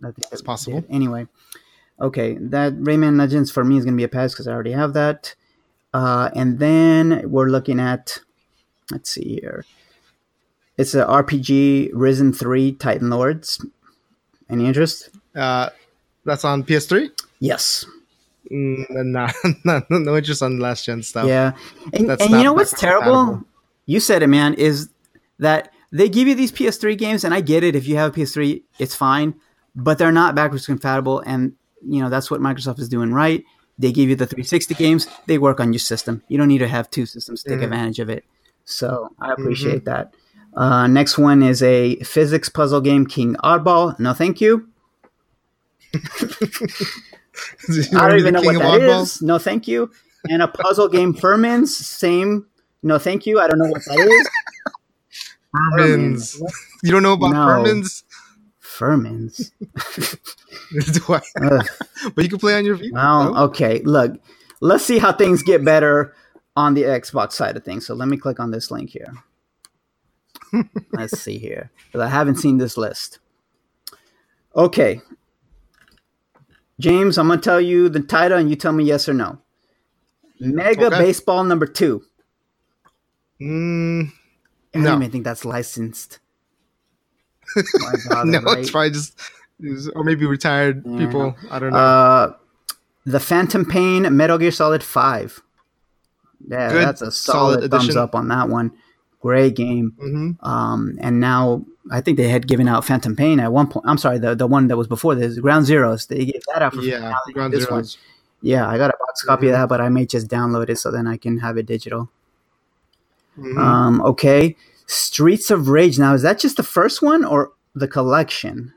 That's possible. Anyway, okay, that Rayman Legends for me is going to be a pass because I already have that. Uh, and then we're looking at, let's see here. It's a RPG Risen Three Titan Lords. Any interest? Uh, that's on PS3. Yes. Mm, nah, nah, no interest on last gen stuff. Yeah, and, That's and you know what's terrible? You said it, man. Is that they give you these PS3 games, and I get it. If you have a PS3, it's fine, but they're not backwards compatible, and you know that's what Microsoft is doing right. They give you the 360 games; they work on your system. You don't need to have two systems to take Mhm. advantage of it. So I appreciate that. Uh, next one is a physics puzzle game, King Oddball. No, thank you. I don't even know what that of. No, thank you. And a puzzle game, Furmins. Same. No, thank you. I don't know what that is. Furmins. You don't know about No. Furmins? Furmins. Do I? Ugh. but you can play on your Vita. Well, no? okay. Look, let's see how things get better on the Xbox side of things. So let me click on this link here. let's see here, because I haven't seen this list. Okay, James, I'm gonna tell you the title, and you tell me yes or no. Mega Okay. Baseball number two. Mm, I No. don't even think that's licensed. Bother, no, right? it's probably just, or maybe retired Yeah. people. I don't know. Uh, the Phantom Pain Metal Gear Solid 5. Yeah, Good, that's a solid solid, thumbs up on that one. Great game. hmm Um, and now I think they had given out Phantom Pain at one point. I'm sorry, the, the one that was before this, Ground Zeroes. They gave that out for. Yeah, Ground this one. Yeah, I got a box copy of that, but I may just download it so then I can have it digital. Mhm. Um, okay. Streets of Rage. Now, is that just the first one or the collection?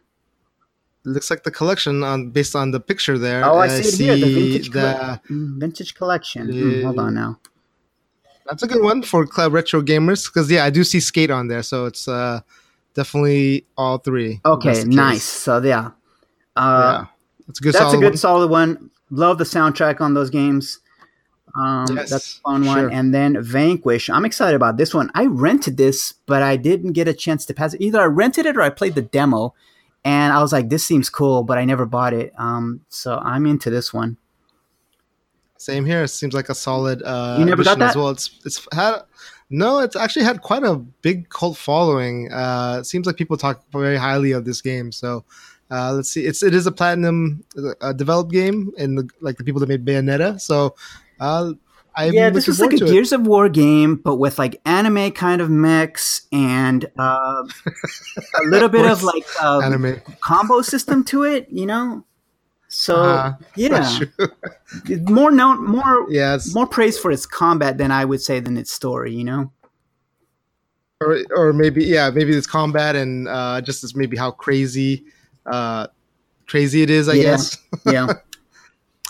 looks like the collection on based on the picture there. Oh, I Uh, see it here. The vintage, the- colle- mm, vintage collection. Hmm, hold on now. That's a good one for club retro gamers because yeah, I do see skate on there, so it's uh definitely all three. Okay, that's the case. nice. So yeah, uh, yeah, that's a good. that's solid a good one. solid one. Love the soundtrack on those games. Um, Yes, that's a fun one. sure. And then Vanquish. I'm excited about this one. I rented this, but I didn't get a chance to pass it. Either I rented it or I played the demo, and I was like, "This seems cool," but I never bought it. Um, so I'm into this one. Same here. It seems like a solid. Uh, You never got addition as well. It's it's had no. It's actually had quite a big cult following. Uh, it seems like people talk very highly of this game. So uh, let's see. It's it is a platinum uh, developed game, and the, like the people that made Bayonetta. So uh, I'm yeah, this was like a to it. Gears of War game, but with like anime kind of mix and uh, a little bit of like um, anime. combo system to it. You know. So Uh, yeah, more known, more yes, more praise for its combat than I would say than its story. You know. or or maybe yeah, maybe it's combat and uh, just as maybe how crazy uh, crazy it is. I Yeah. guess. Yeah.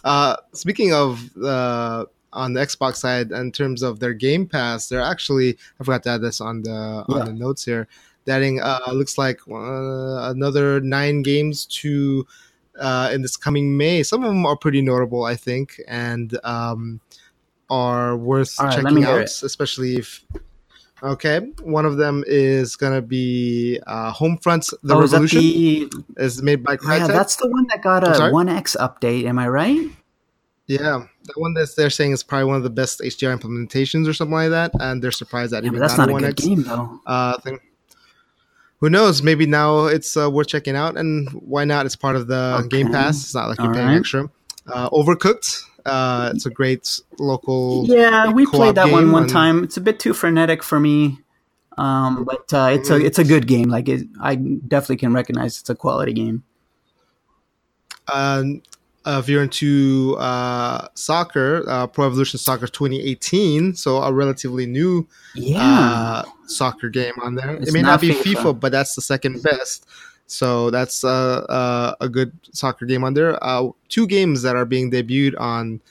Uh, speaking of uh, on the Xbox side, in terms of their Game Pass, they're actually I forgot to add this on the Yeah. on the notes here. Adding uh, looks like uh, another nine games to uh, in this coming May. Some of them are pretty notable, I think, and um, are worth right, checking out, especially if. Okay, one of them is gonna be uh, Homefront: The oh, is Revolution. the? is made by Yeah, that's the one that got a? One X update. Am I right? Yeah, the one that they're saying is probably one of the best HDR implementations or something like that, and they're surprised that Yeah, even that's got not a one good X game though. uh, thing. Who knows? Maybe now it's uh, worth checking out, and why not? It's part of the Okay. Game Pass. It's not like you're All paying right. extra. Uh, Overcooked. Uh, it's a great local. Yeah, we played that one one on- time. It's a bit too frenetic for me, um, but uh, it's a Mm. it's a good game. Like it, I definitely can recognize it's a quality game. Uh, uh, if you're into uh, soccer, uh, Pro Evolution Soccer 2018, so a relatively new Yeah, uh, soccer game on there. It's it may not not be FIFA. FIFA, but that's the second best. So that's uh, uh, a good soccer game on there. Uh, two games that are being debuted on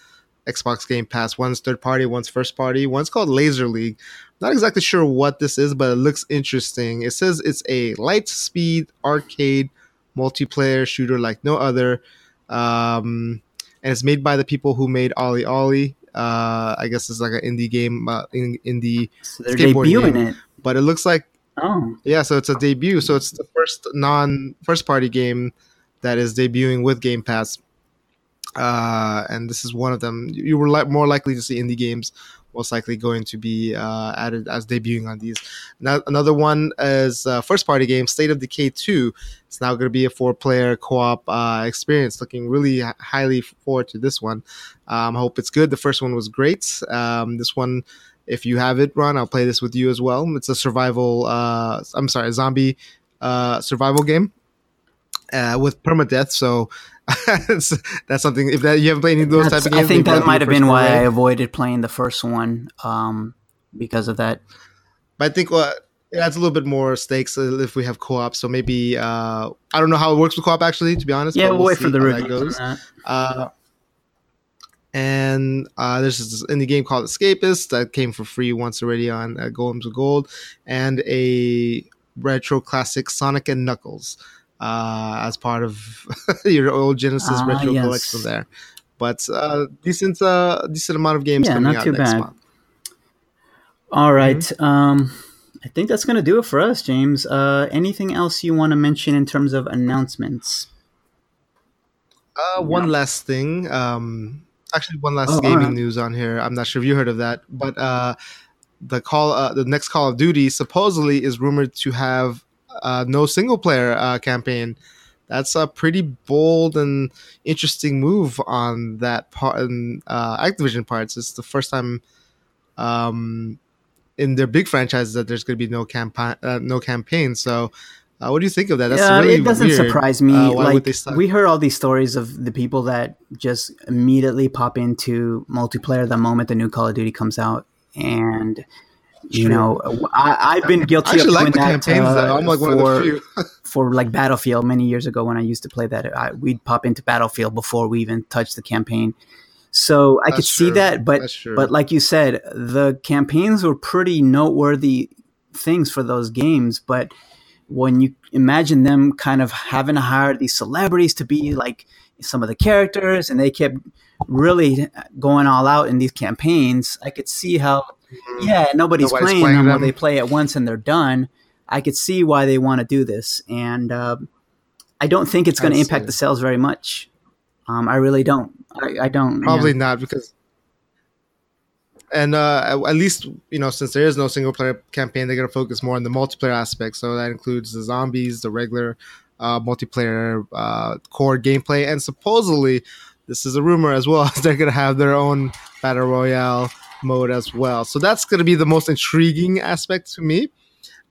Xbox Game Pass. One's third party, one's first party. One's called Laser League. Not exactly sure what this is, but it looks interesting. It says it's a light speed arcade multiplayer shooter like no other. Um, and it's made by the people who made OlliOlli. Uh, I guess it's like an indie game, uh, in, indie so they're skateboard debuting game. it. But it looks like Oh, yeah so it's a debut so it's the first non first party game that is debuting with game pass uh and this is one of them you were li- more likely to see indie games most likely going to be uh, added as debuting on these. Now, another one is uh, first party game, State of Decay 2. It's now going to be a four player co op uh, experience. Looking really highly forward to this one. Um, I hope it's good. The first one was great. Um, this one, if you have it, Ron, I'll play this with you as well. It's a survival, uh, I'm sorry, a zombie uh, survival game uh, with permadeath. So that's something. If that you haven't played any of those type of games, I think that might have been why I avoided playing the first one um, because of that. But I think uh, it adds a little bit more stakes if we have co-op. So maybe uh, I don't know how it works with co-op actually. To be honest, yeah, we'll, we'll wait for the review. Goes. Uh, and uh, there's this indie game called Escapist that came for free once already on uh, Games with Gold, and a retro classic Sonic and Knuckles uh, as part of your old Genesis uh, retro yes. collection there. But uh, decent, uh, decent amount of games yeah, coming not out too next bad. month. All right. mm-hmm. um, I think that's going to do it for us, James. Uh, anything else you want to mention in terms of announcements? Uh, one last thing. Um, actually, one last oh, gaming right. news on here. I'm not sure if you heard of that, but uh, the call, uh, the next Call of Duty supposedly is rumored to have uh, no single player uh, campaign. That's a pretty bold and interesting move on that part. And uh, Activision parts. It's the first time um, in their big franchises that there's going to be no campaign. Uh, no campaign. So. Uh, what do you think of that? That's yeah, really it doesn't weird. surprise me. Uh, like we heard all these stories of the people that just immediately pop into multiplayer the moment the new Call of Duty comes out, and you know, I, have been guilty of doing like that. Uh, I'm like for, one of the few. for like Battlefield many years ago when I used to play that, I, we'd pop into Battlefield before we even touched the campaign. So I That's could true. see that, but but like you said, the campaigns were pretty noteworthy things for those games. But when you imagine them kind of having to hire these celebrities to be like some of the characters, and they kept really going all out in these campaigns, I could see how Mm-hmm. Yeah, nobody's, nobody's playing, playing, them, they play it once and they're done. I could see why they want to do this, and uh, I don't think it's going to impact the sales very much. Um, I really don't. I, I don't. Probably not because, and uh, at least you know since there is no single player campaign, they're going to focus more on the multiplayer aspect. So that includes the zombies, the regular uh, multiplayer uh, core gameplay, and supposedly this is a rumor as well. they're going to have their own battle royale mode as well. So that's going to be the most intriguing aspect to me.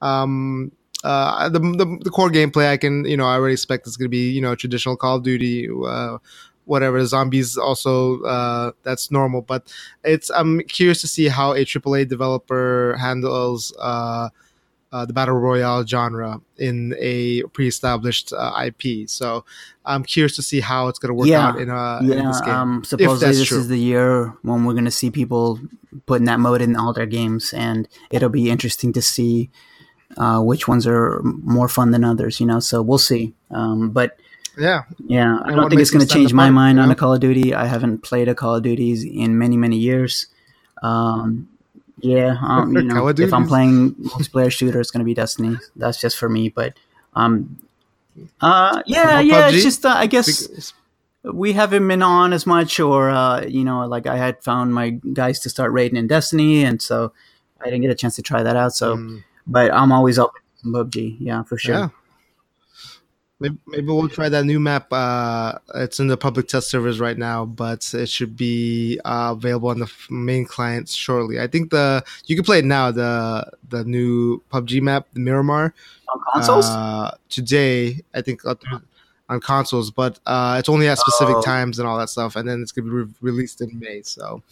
Um, uh, the, the, the core gameplay, I can you know I already expect it's going to be you know traditional Call of Duty, uh, whatever. Zombies also uh, that's normal, but it's I'm curious to see how a AAA developer handles uh, uh, the battle royale genre in a pre-established uh, IP. So I'm curious to see how it's going to work yeah. out in, a, yeah. in this game. Um, supposedly this true. is the year when we're going to see people putting that mode in all their games, and it'll be interesting to see uh, which ones are more fun than others. You know, so we'll see. Um, but yeah, yeah, I don't think it's going to change my mind on a Call of Duty. I haven't played a Call of Duty in many many years. Um, yeah, um, you know, if I'm playing multiplayer shooter, it's gonna be Destiny. That's just for me. But um, uh, yeah, yeah, it's just uh, I guess we haven't been on as much, or uh, you know, like I had found my guys to start raiding in Destiny, and so I didn't get a chance to try that out. So, mm. but I'm always up PUBG, yeah, for sure. Yeah. Maybe, maybe we'll try that new map. Uh, it's in the public test servers right now, but it should be uh, available on the main clients shortly. I think the you can play it now. The the new PUBG map, the Miramar, on consoles uh, today. I think on consoles, but uh, it's only at specific oh. times and all that stuff. And then it's gonna be re- released in May. So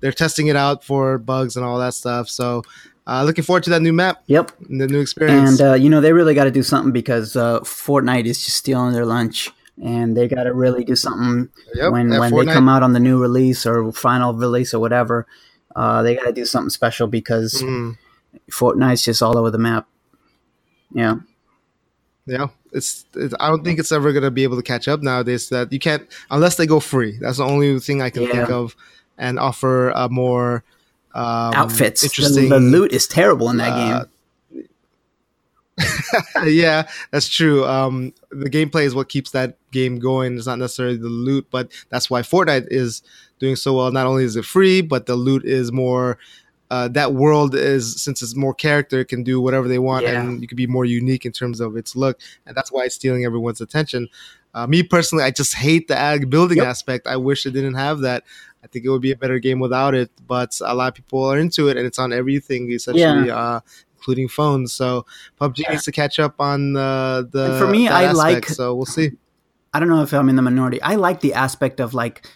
they're testing it out for bugs and all that stuff. So uh, looking forward to that new map. Yep. The new experience. And, uh, you know, they really got to do something because uh, Fortnite is just stealing their lunch. And they got to really do something yep. when, when they come out on the new release or final release or whatever. Uh, they got to do something special because mm. Fortnite's just all over the map. Yeah. Yeah, it's, it's, I don't think it's ever gonna be able to catch up nowadays. That you can't unless they go free. That's the only thing I can yeah. think of, and offer a more um, outfits. Interesting. The, the, loot is terrible in that uh, game. yeah, that's true. Um, the gameplay is what keeps that game going. It's not necessarily the loot, but that's why Fortnite is doing so well. Not only is it free, but the loot is more. Uh, that world is since it's more character, can do whatever they want, Yeah. and you can be more unique in terms of its look, and that's why it's stealing everyone's attention. Uh, me personally, I just hate the ag building Yep. aspect. I wish it didn't have that. I think it would be a better game without it, but a lot of people are into it, and it's on everything essentially, uh, including phones. So PUBG Yeah. needs to catch up on uh, the. And for me, I aspect, like- So we'll see. I don't know if I'm in the minority. I like the aspect of like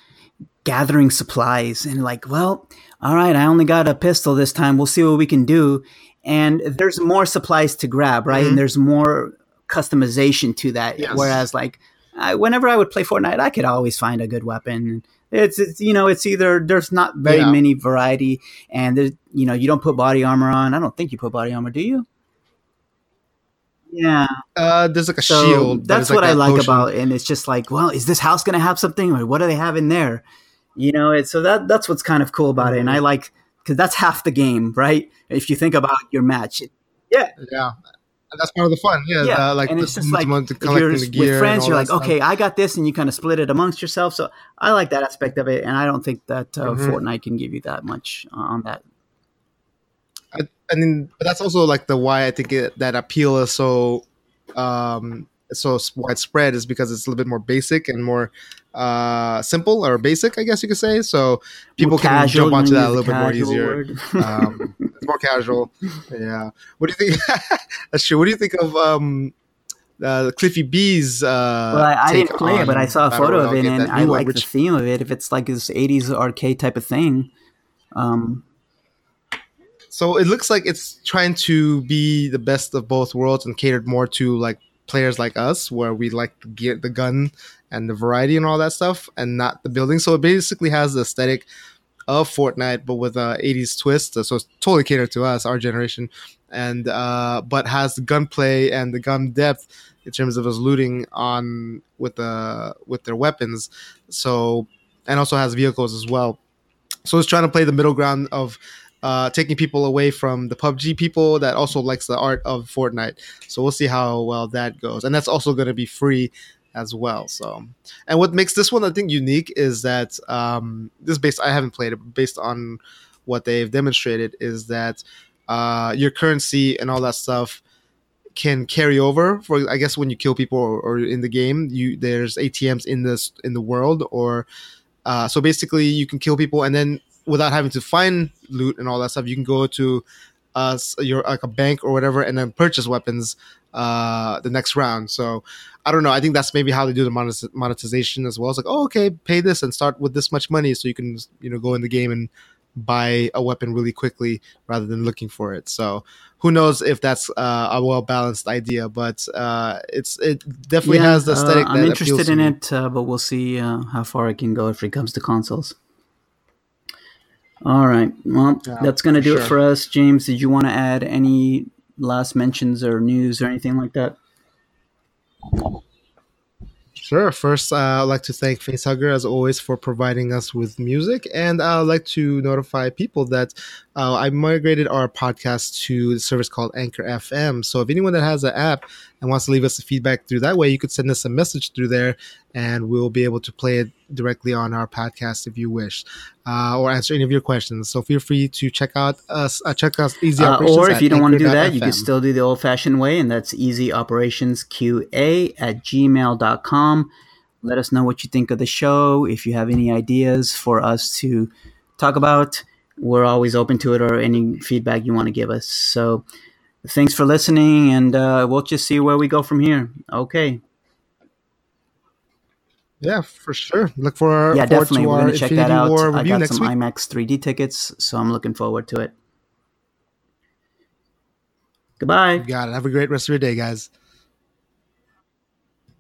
gathering supplies and like, well, all right, I only got a pistol this time. We'll see what we can do. And there's more supplies to grab, right? Mhm. And there's more customization to that. Yes. Whereas like I, whenever I would play Fortnite, I could always find a good weapon. It's, it's you know it's either there's not very Yeah. many variety and there's you know you don't put body armor on. I don't think you put body armor, do you? Yeah, Uh, there's like a so shield. that's what I like potion. about, and it's just like, well, is this house going to have something, or what do they have in there? You know, it's so that that's what's kind of cool about it, and I Mm-hmm. like because that's half the game, right? If you think about your match, yeah, Yeah, and that's part of the fun. Yeah, yeah, uh, like and the, it's just like if you're with friends, you're like, stuff. okay, I got this, and you kind of split it amongst yourself. So I like that aspect of it, and I don't think that uh, Mhm. Fortnite can give you that much uh, on that. I, I mean, but that's also like the why I think it, that appeal is so um so widespread is because it's a little bit more basic and more uh simple or basic, I guess you could say. So people can jump onto that a little bit more easier. Um, it's more casual. Yeah. What do you think? that's true. What do you think of um uh, Cliffy B's uh Well, I, I didn't play it, but I saw a photo of it, and I like the theme of it. If it's like this '80s arcade type of thing, um, So it looks like it's trying to be the best of both worlds and catered more to like players like us, where we like the gear, the gun, and the variety and all that stuff, and not the building. So it basically has the aesthetic of Fortnite, but with a '80s twist. So it's totally catered to us, our generation, and uh, but has the gunplay and the gun depth in terms of us looting on with the with their weapons. So and also has vehicles as well. So it's trying to play the middle ground of uh, taking people away from the PUBG people that also likes the art of Fortnite. So we'll see how well that goes, and that's also going to be free as well. So, and what makes this one I think unique is that um, this is based. I haven't played it, but based on what they've demonstrated is that uh, your currency and all that stuff can carry over for I guess when you kill people or, or in the game you there's ATMs in this in the world or uh, so basically you can kill people and then without having to find loot and all that stuff you can go to uh your like a bank or whatever and then purchase weapons uh the next round so I don't know I think that's maybe how they do the monet- monetization as well it's like oh okay pay this and start with this much money so you can you know go in the game and buy a weapon really quickly rather than looking for it so who knows if that's uh, a well balanced idea, but uh, it's it definitely Yeah, has the aesthetic. uh, I'm interested in me. it, uh, but we'll see uh, how far it can go if it comes to consoles. All right. Well, Yeah, that's going to for do it for us. James, did you want to add any last mentions or news or anything like that? Sure. First, uh, I'd like to thank Facehugger as always for providing us with music, and I'd like to notify people that uh, I migrated our podcast to the service called Anchor FM. So if anyone that has an app and wants to leave us a feedback through that way, you could send us a message through there, and we'll be able to play it directly on our podcast if you wish, uh, or answer any of your questions. So feel free to check out us. Uh, check us Easy Uh, Operations. or if you don't want to do that, you can still do the old fashioned way, and that's easyoperationsqa at gmail.com. Let us know what you think of the show. If you have any ideas for us to talk about, we're always open to it or any feedback you want to give us. So thanks for listening, and uh, we'll just see where we go from here. Okay. Yeah, for sure. Look for Yeah, forward definitely. To We're going to check Infinity that out. War I got some week. IMAX 3D tickets, so I'm looking forward to it. Goodbye. You got it. Have a great rest of your day, guys.